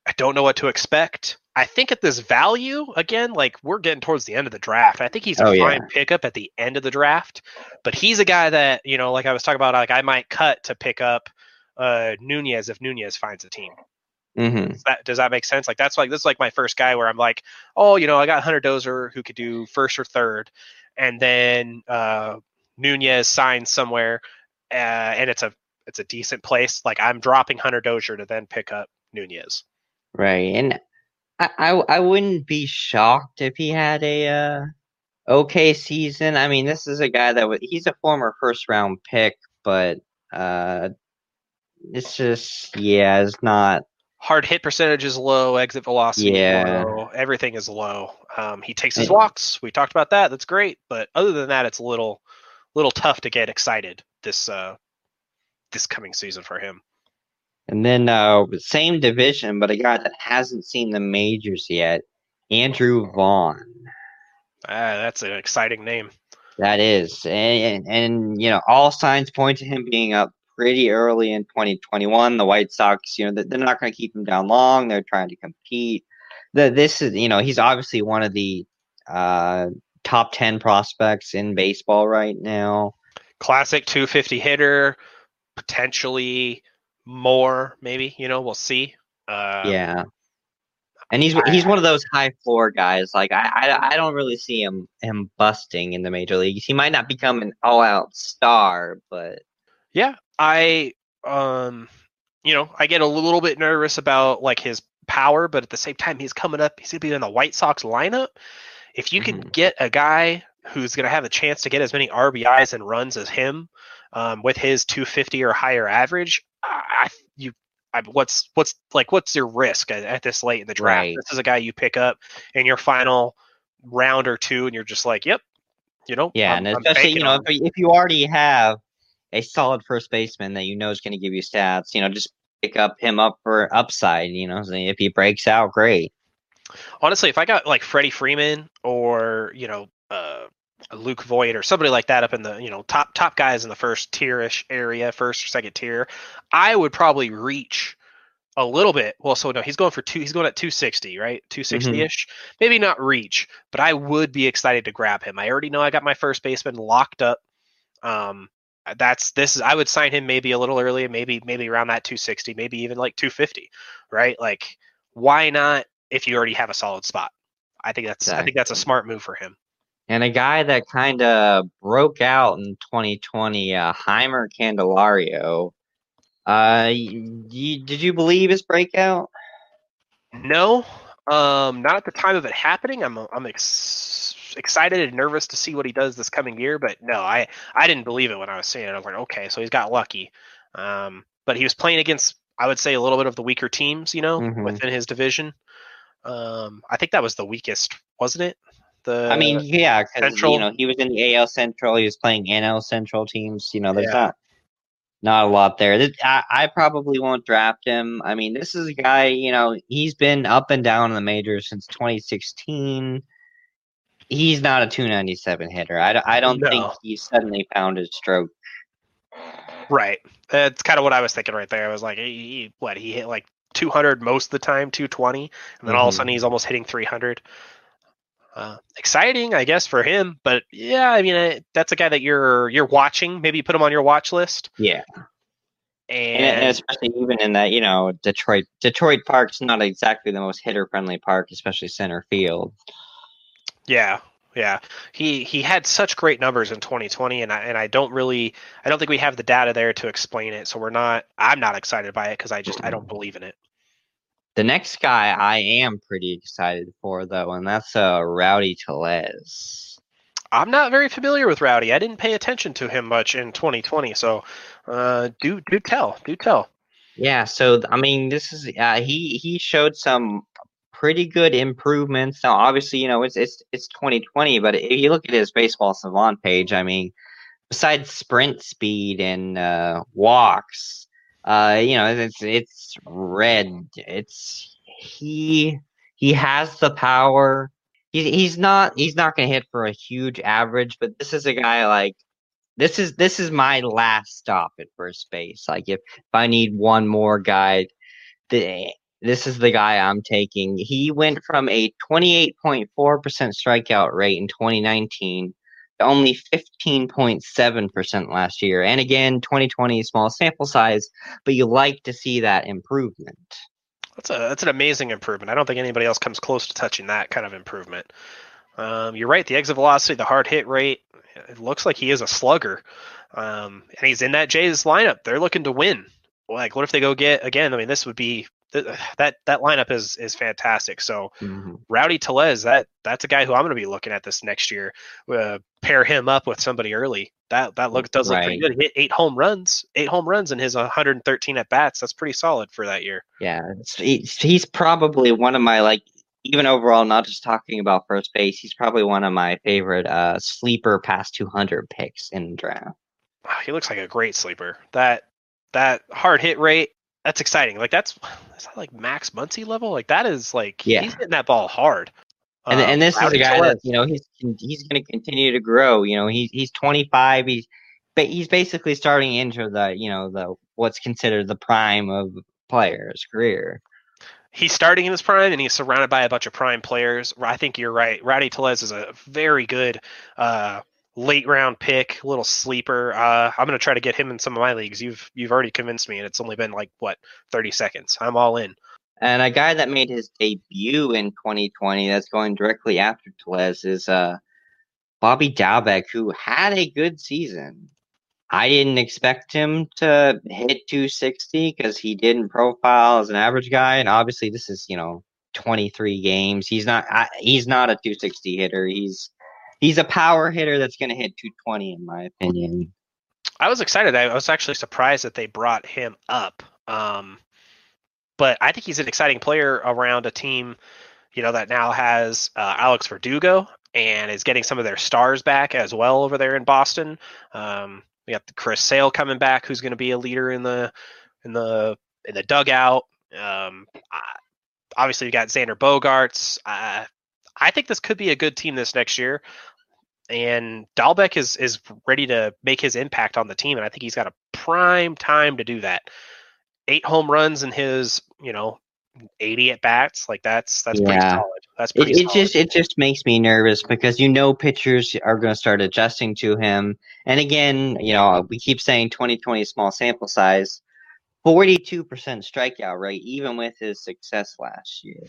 I don't know what to expect. I think at this value, again, like we're getting towards the end of the draft. I think he's a Oh, yeah. fine pickup at the end of the draft, but he's a guy that, you know, like I was talking about, like I might cut to pick up uh Nunez if Nunez finds a team. hmm Does that, does that make sense? Like that's like this is like my first guy where I'm like, oh, you know, I got Hunter Dozier who could do first or third, and then uh, Nunez signs somewhere, uh, and it's a it's a decent place. Like I'm dropping Hunter Dozier to then pick up Nunez. Right. And I, I, I wouldn't be shocked if he had a uh, okay season. I mean, this is a guy that was, he's a former first round pick, but uh, it's just, yeah, it's not. Hard hit percentage is low, exit velocity Yeah. low, everything is low. Um, he takes his walks. We talked about that. That's great, but other than that, it's a little little tough to get excited this uh, this coming season for him. And then, uh, same division, but a guy that hasn't seen the majors yet, Andrew Vaughn. Ah, that's an exciting name. That is, and, and and you know, all signs point to him being up pretty early in 2021. The White Sox, you know, they're not going to keep him down long. They're trying to compete. The, this is, you know, he's obviously one of the uh, top 10 prospects in baseball right now. classic 250 hitter, potentially more, maybe. You know, we'll see. Uh, yeah, and he's he's one of those high floor guys. Like I, I I don't really see him him busting in the major leagues. He might not become an all out star, but yeah. I, um, you know, I get a little bit nervous about like his power, but at the same time, he's coming up. He's gonna be in the White Sox lineup. If you can Mhm. get a guy who's gonna have a chance to get as many RBIs and runs as him, um, with his 250 or higher average, I, you. I, what's what's like what's your risk at, at this late in the draft? Right. This is a guy you pick up in your final round or two, and you're just like, yep, you know, Yeah, I'm- and especially you know if, if you already have a solid first baseman that you know is going to give you stats, you know, just pick up him up for upside. You know, if he breaks out, great. honestly, if I got like Freddie Freeman or you know uh, Luke Voit or somebody like that up in the you know top top guys in the first tierish area, first or second tier, I would probably reach a little bit. Well, so no, he's going for two. He's going at 260, right? 260 ish. Maybe not reach, but I would be excited to grab him. I already know I got my first baseman locked up. Um, that's this is I would sign him maybe a little earlier, maybe maybe around that 260, maybe even like 250, right? Like why not if you already have a solid spot? I think that's I think that's a smart move for him. And a guy that kind of broke out in 2020, uh, Jeimer Candelario. Uh, did you believe his breakout? No, um, not at the time of it happening. I'm I'm ex- excited and nervous to see what he does this coming year, but no, I I didn't believe it when I was seeing it. I was like, okay, so he's got lucky. Um, but he was playing against I would say a little bit of the weaker teams, you know, Mhm. within his division. Um, I think that was the weakest, wasn't it? The I mean, yeah, because you know he was in the AL Central. He was playing NL Central teams. You know, there's Yeah. not not a lot there. I, I probably won't draft him. I mean, this is a guy. You know, he's been up and down in the majors since 2016. He's not a 297 hitter. I, don't- I don't think he suddenly found his stroke. Right. That's kind of what I was thinking right there. I was like, he, he- what he hit like 200 most of the time, 220, and then all of a Mhm. sudden he's almost hitting 300. Uh, exciting, I guess, for him. But yeah, I mean, uh, that's a guy that you're you're watching. Maybe you put him on your watch list. Yeah. And, and, and especially even in that, you know, Detroit Detroit Park's not exactly the most hitter friendly park, especially center field. Yeah, yeah. He he had such great numbers in 2020, and I and I don't really I don't think we have the data there to explain it. So we're not. I'm not excited by it because I just I don't believe in it. The next guy I am pretty excited for though, and that's uh, Rowdy Tellez. I'm not very familiar with Rowdy. I didn't pay attention to him much in 2020. So uh, do do tell, do tell. Yeah, so I mean, this is uh, he he showed some pretty good improvements. Now, obviously, you know it's it's it's 2020, but if you look at his baseball savant page, I mean, besides sprint speed and uh, walks, uh, you know, it's it's red. It's he he has the power. He's he's not he's not to hit for a huge average, but this is a guy like this is this is my last stop at first base. Like if, if I need one more guy, the, this is the guy I'm taking. He went from a 28.4% strikeout rate in 2019 to only 15.7% last year. And again, 2020 small sample size, but you like to see that improvement. That's a that's an amazing improvement. I don't think anybody else comes close to touching that kind of improvement. Um, you're right. The exit velocity, the hard hit rate, it looks like he is a slugger. Um, and he's in that Jays lineup. They're looking to win. Like, what if they go get again? I mean, this would be that that lineup is is fantastic. So mm-hmm. Rowdy Tellez, that that's a guy who I'm going to be looking at this next year. Uh, pair him up with somebody early. That that look does look right. pretty good. He hit eight home runs, eight home runs in his 113 at bats. That's pretty solid for that year. Yeah, he's probably one of my like even overall, not just talking about first base. He's probably one of my favorite uh, sleeper past 200 picks in draft. He looks like a great sleeper. That that hard hit rate that's exciting. Like that's is that like Max Muncy level? Like that is like yeah. he's hitting that ball hard. And um, and this is a guy that you know he's he's going to continue to grow. You know he's he's 25. He's but he's basically starting into the you know the what's considered the prime of player's career. He's starting in his prime, and he's surrounded by a bunch of prime players. I think you're right. Rowdy Tellez is a very good uh, late round pick, little sleeper. Uh, I'm gonna try to get him in some of my leagues. You've you've already convinced me, and it's only been like what 30 seconds. I'm all in. And a guy that made his debut in 2020, that's going directly after Tellez, is uh, Bobby Dalbec, who had a good season. I didn't expect him to hit 260 because he didn't profile as an average guy, and obviously this is you know 23 games. He's not I, he's not a 260 hitter. He's he's a power hitter that's going to hit 220 in my opinion. I was excited. I was actually surprised that they brought him up. Um, but I think he's an exciting player around a team, you know, that now has uh, Alex Verdugo and is getting some of their stars back as well over there in Boston. Um, we got Chris Sale coming back, who's going to be a leader in the in the in the dugout. Um, obviously, you got Xander Bogaerts. Uh, I think this could be a good team this next year. And Dalbec is is ready to make his impact on the team, and I think he's got a prime time to do that. Eight home runs in his, you know, 80 at bats. Like that's that's yeah. pretty solid. That's pretty it, it just it just makes me nervous because you know pitchers are going to start adjusting to him. And again, you know, we keep saying 2020 small sample size. 42% strikeout rate even with his success last year.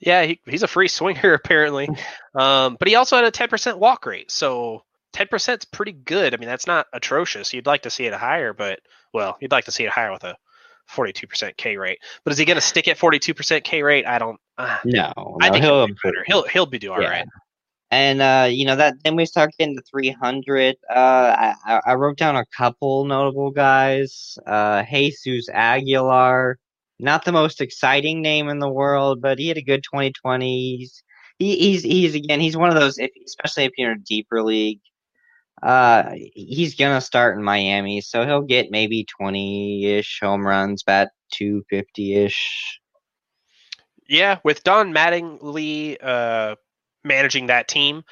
Yeah, he, he's a free swinger (laughs) apparently, (laughs) um, but he also had a 10% walk rate. So 10% is pretty good. I mean, that's not atrocious. You'd like to see it higher, but well, you'd like to see it higher with a 42% K rate. But is he going to stick at 42% K rate? I don't. Uh, no, no, I think he'll, he'll be He'll he'll be do all yeah. right. And uh, you know that then we start getting to 300. Uh, I, I wrote down a couple notable guys. Uh, Jesus Aguilar, not the most exciting name in the world, but he had a good 2020. He's he, he's he's again he's one of those if, especially if you're in a deeper league. Uh, he's gonna start in Miami, so he'll get maybe 20-ish home runs, bat 250-ish. Yeah, with Don Mattingly uh, managing that team,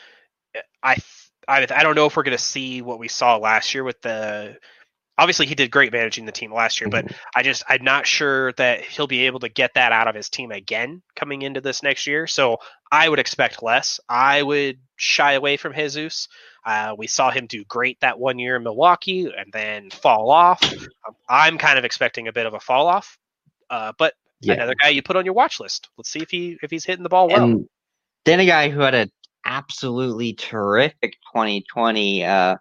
I, I I don't know if we're gonna see what we saw last year with the obviously he did great managing the team last year, but Mhm. I just I'm not sure that he'll be able to get that out of his team again coming into this next year. So I would expect less. I would shy away from Jesus. Uh, we saw him do great that one year in Milwaukee and then fall off. Um, I'm kind of expecting a bit of a fall off, uh, but Yeah. another guy you put on your watch list. Let's see if he if he's hitting the ball well. And then a guy who had an absolutely terrific 2020, uh,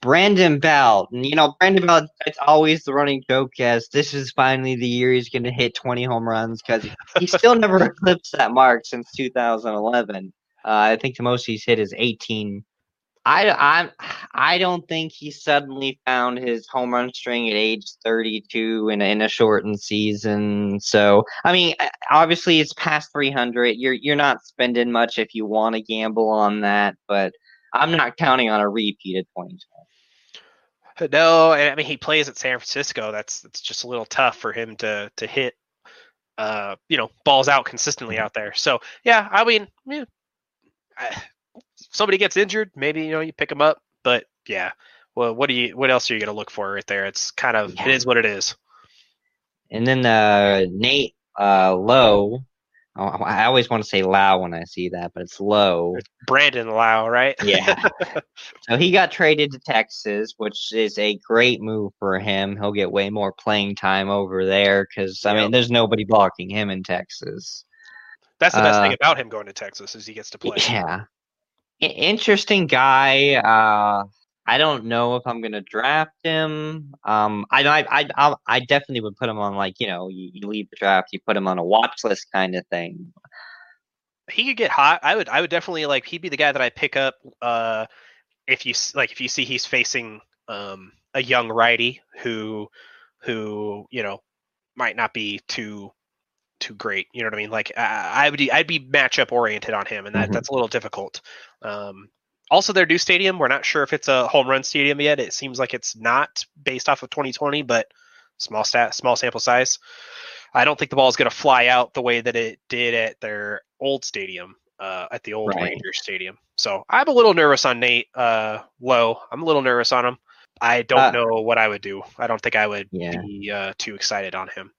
Brandon Belt. You know, Brandon Belt, it's always the running joke as this is finally the year he's going to hit 20 home runs because he still never (laughs) eclipsed that mark since 2011. Uh, I think the most he's hit is 18. I, I, I don't think he suddenly found his home run string at age 32 in a, in a shortened season. So, I mean, obviously it's past 300. You're you're not spending much if you want to gamble on that, but I'm not counting on a repeat of 2020. No, and I mean he plays at San Francisco. That's that's just a little tough for him to to hit, uh, you know, balls out consistently out there. So yeah, I mean, yeah, I, somebody gets injured, maybe you know you pick him up, but yeah. Well, what do you? What else are you gonna look for right there? It's kind of Yeah. it is what it is. And then uh, Nate uh, Lowe. Oh, I always want to say Lau when I see that, but it's low. It's Brandon Lau, right? Yeah. (laughs) so he got traded to Texas, which is a great move for him. He'll get way more playing time over there because I Yep. mean, there's nobody blocking him in Texas. That's the best thing Uh, about him going to Texas is he gets to play. Yeah. Interesting guy. Uh, I don't know if I'm gonna draft him. Um, I I I I, definitely would put him on like you know you, you leave the draft, you put him on a watch list kind of thing. he could get hot. I would I would definitely like he'd be the guy that I pick up uh if you like if you see he's facing um a young righty who who you know might not be too too great. You know what I mean? Like I, I would I'd be matchup oriented on him, and that Mhm. that's a little difficult. Um, also, their new stadium, we're not sure if it's a home run stadium yet. It seems like it's not based off of 2020, but small stat, small sample size. I don't think the ball is going to fly out the way that it did at their old stadium, uh, at the old Right. Rangers stadium. So I'm a little nervous on Nate uh, Lowe. I'm a little nervous on him. I don't Uh, know what I would do. I don't think I would Yeah. be uh, too excited on him.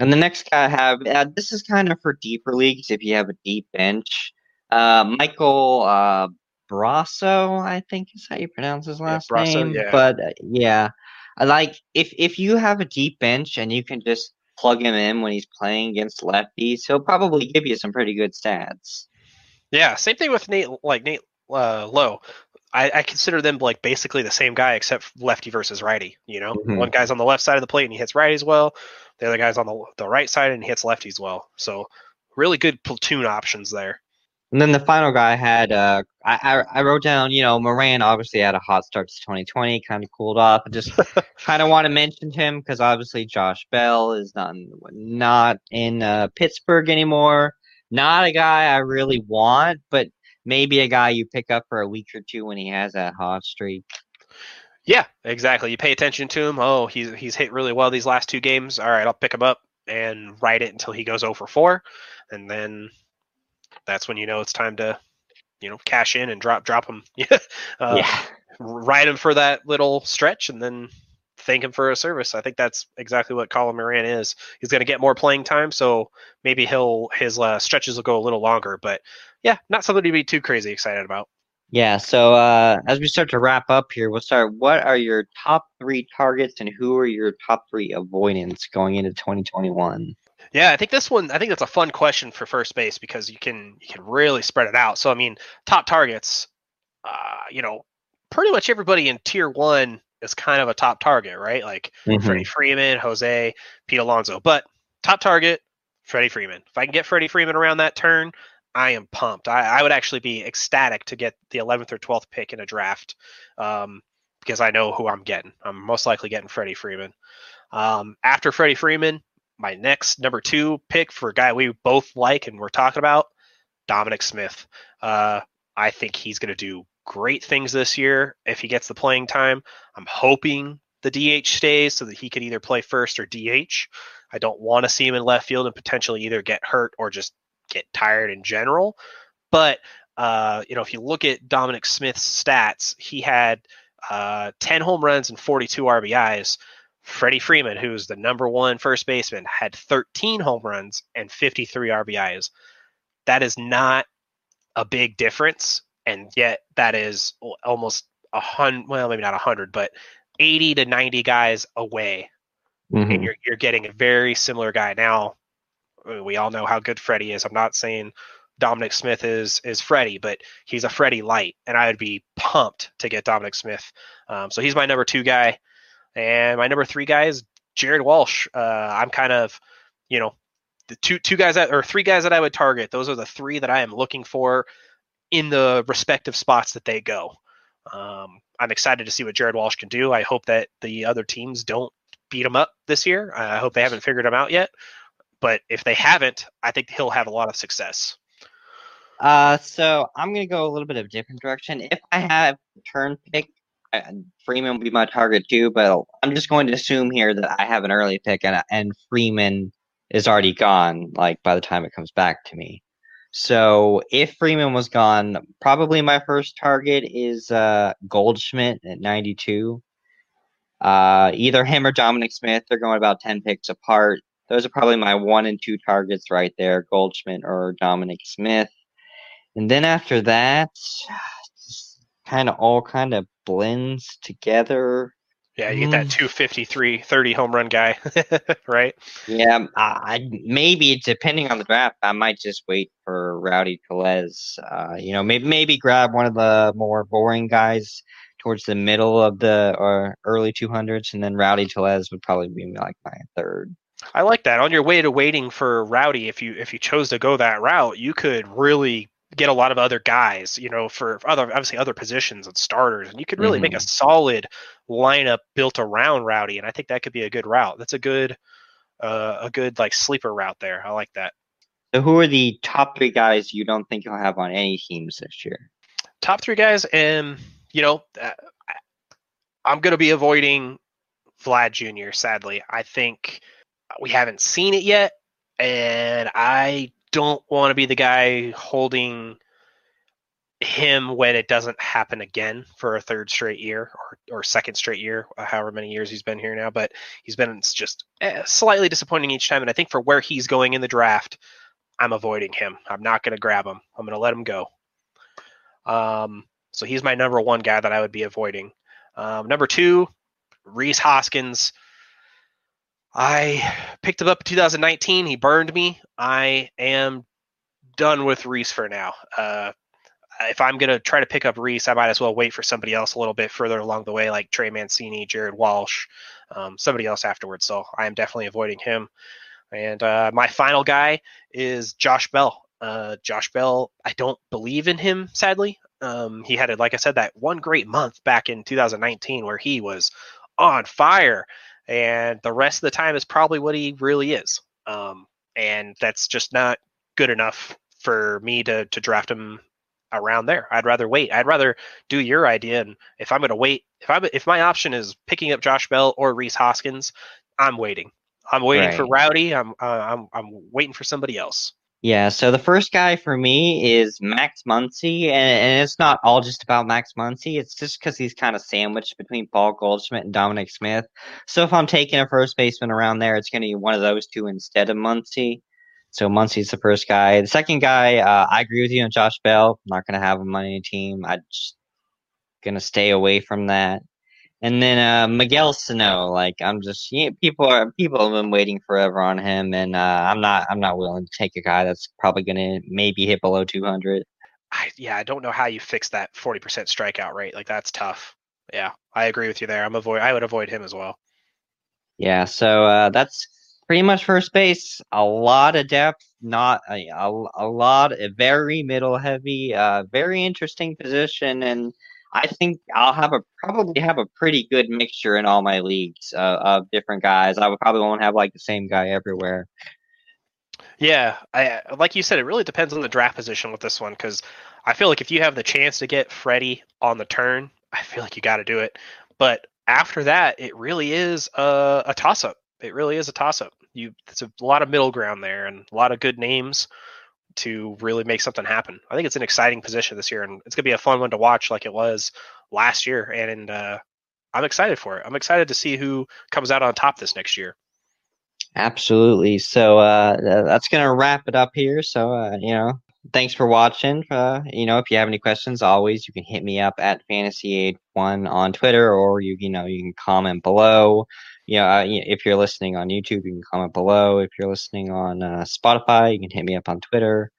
And the next guy I have, uh, this is kind of for deeper leagues if you have a deep bench. Uh, Michael uh, Brosseau, I think is how you pronounce his last Brosseau, name. yeah. But uh, yeah, I like if if you have a deep bench and you can just plug him in when he's playing against lefties, he'll probably give you some pretty good stats. Yeah, same thing with Nate. Like Nate uh, Lowe, I, I consider them like basically the same guy except lefty versus righty. You know, Mhm. one guy's on the left side of the plate and he hits righties well. The other guy's on the the right side and he hits lefties well. So really good platoon options there. And then the final guy had, uh, I, I I wrote down, you know, Moran obviously had a hot start to 2020, kind of cooled off. I just (laughs) kind of want to mention him because obviously Josh Bell is not in, not in uh, Pittsburgh anymore. Not a guy I really want, but maybe a guy you pick up for a week or two when he has that hot streak. Yeah, exactly. You pay attention to him. Oh, he's he's hit really well these last two games. All right, I'll pick him up and ride it until he goes over 4, and then that's when you know it's time to, you know, cash in and drop drop them (laughs) uh, yeah, ride him for that little stretch and then thank him for a service. I think that's exactly what Colin Moran is. He's going to get more playing time, so maybe he'll his uh, stretches will go a little longer. But yeah, not something to be too crazy excited about. yeah. So uh, as we start to wrap up here, we'll start. What are your top three targets and who are your top three avoidance going into 2021? Yeah, I think this one. I think that's a fun question for first base because you can you can really spread it out. So I mean, top targets. Uh, you know, pretty much everybody in tier one is kind of a top target, right? Like Mhm. Freddie Freeman, Jose, Pete Alonso. But top target, Freddie Freeman. If I can get Freddie Freeman around that turn, I am pumped. I, I would actually be ecstatic to get the 11th or 12th pick in a draft um, because I know who I'm getting. I'm most likely getting Freddie Freeman. Um, after Freddie Freeman, my next number two pick for a guy we both like and we're talking about, Dominic Smith. Uh, I think he's going to do great things this year if he gets the playing time. I'm hoping the DH stays so that he could either play first or DH. I don't want to see him in left field and potentially either get hurt or just get tired in general. But uh, you know, if you look at Dominic Smith's stats, he had uh, 10 home runs and 42 RBIs. Freddie Freeman, who's the number one first baseman, had 13 home runs and 53 RBIs. That is not a big difference, and yet that is almost a hundred. Well, maybe not a hundred, but 80 to 90 guys away, Mhm. and you're you're getting a very similar guy. Now, we all know how good Freddie is. I'm not saying Dominic Smith is is Freddie, but he's a Freddie light, and I would be pumped to get Dominic Smith. Um, so he's my number two guy, and my number three guy is Jared Walsh. Uh, I'm kind of, you know, the two two guys that or three guys that I would target. Those are the three that I am looking for in the respective spots that they go. Um, I'm excited to see what Jared Walsh can do. I hope that the other teams don't beat him up this year. I hope they haven't figured him out yet. But if they haven't, I think he'll have a lot of success. Uh, so I'm gonna go a little bit of a different direction. If I have turn pick, Freeman will be my target too. But I'm just going to assume here that I have an early pick, and and Freeman is already gone. Like by the time it comes back to me. So if Freeman was gone, probably my first target is uh, Goldschmidt at 92. Uh, either him or Dominic Smith. They're going about 10 picks apart. Those are probably my one and two targets right there Goldschmidt or Dominic Smith. And then after that, kind of all kind of blends together. Yeah, you get that Mm. 253, 30 home run guy, (laughs) right? Yeah, I, I maybe depending on the draft, I might just wait for Rowdy Tellez. Uh, you know, maybe maybe grab one of the more boring guys towards the middle of the or early 200s, and then Rowdy Tellez would probably be like my third. I like that. On your way to waiting for Rowdy, if you if you chose to go that route, you could really get a lot of other guys, you know, for other obviously other positions and starters, and you could really make a solid lineup built around Rowdy. And I think that could be a good route. That's a good uh, a good like sleeper route there. I like that. So, who are the top three guys you don't think you'll have on any teams this year? Top three guys, and you know, uh, I'm going to be avoiding Vlad Jr. Sadly, I think we haven't seen it yet, and I don't want to be the guy holding him when it doesn't happen again for a third straight year or, or second straight year, uh, however many years he's been here now. But he's been just eh, slightly disappointing each time, and I think for where he's going in the draft, I'm avoiding him. I'm not going to grab him. I'm going to let him go. Um, so he's my number one guy that I would be avoiding. Um, number two, Rhys Hoskins. I picked him up in 2019. He burned me. I am done with Rhys for now. Uh, if I'm going to try to pick up Rhys, I might as well wait for somebody else a little bit further along the way, like Trey Mancini, Jared Walsh, um, somebody else afterwards. So I am definitely avoiding him. And uh, my final guy is Josh Bell. Uh, Josh Bell, I don't believe in him, sadly. Um, he had, like I said, that one great month back in 2019 where he was on fire and the rest of the time is probably what he really is. Um, and that's just not good enough for me to to draft him around there. I'd rather wait. I'd rather do your idea. And if I'm going to wait, if I if my option is picking up Josh Bell or Rhys Hoskins, I'm waiting. I'm waiting right. for Rowdy. I'm uh, I'm I'm waiting for somebody else. Yeah, so the first guy for me is Max Muncy, and, and it's not all just about Max Muncy. It's just because he's kind of sandwiched between Paul Goldschmidt and Dominic Smith. So if I'm taking a first baseman around there, it's going to be one of those two instead of Muncy. So Muncy's the first guy. The second guy, uh, I agree with you on Josh Bell. I'm not going to have him on any team. I'm just going to stay away from that. And then uh, Miguel Sano, like I'm just you know, people are people have been waiting forever on him, and uh, I'm not I'm not willing to take a guy that's probably going to maybe hit below 200. I, yeah, I don't know how you fix that 40% strikeout rate. Like that's tough. Yeah, I agree with you there. I'm avoid I would avoid him as well. Yeah, so uh, that's pretty much first base. A lot of depth, not a, a, a lot, a very middle heavy, uh, very interesting position, and I think I'll have a probably have a pretty good mixture in all my leagues uh, of different guys. I would probably won't have like the same guy everywhere. Yeah, I like you said, it really depends on the draft position with this one because I feel like if you have the chance to get Freddie on the turn, I feel like you got to do it. But after that, it really is a, a toss up. It really is a toss up. You, it's a lot of middle ground there and a lot of good names to really make something happen. I think it's an exciting position this year, and it's gonna be a fun one to watch, like it was last year, and uh, I'm excited for it. I'm excited to see who comes out on top this next year. Absolutely. So uh, that's going to wrap it up here. So, uh, you know, thanks for watching. Uh, you know, if you have any questions, always you can hit me up at fantasy81 on Twitter or you, you know, you can comment below. You know, uh, if you're listening on YouTube, you can comment below. If you're listening on uh, Spotify, you can hit me up on Twitter.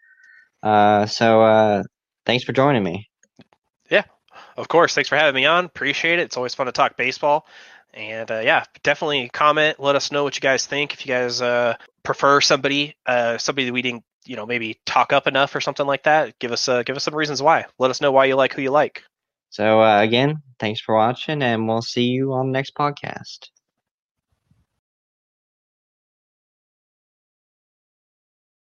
Uh, so uh, thanks for joining me. Yeah, of course. Thanks for having me on. Appreciate it. It's always fun to talk baseball. And uh, yeah, definitely comment. Let us know what you guys think. If you guys uh, prefer somebody, uh, somebody that we didn't, you know, maybe talk up enough or something like that, give us uh, give us some reasons why. Let us know why you like who you like. So uh, again, thanks for watching, and we'll see you on the next podcast.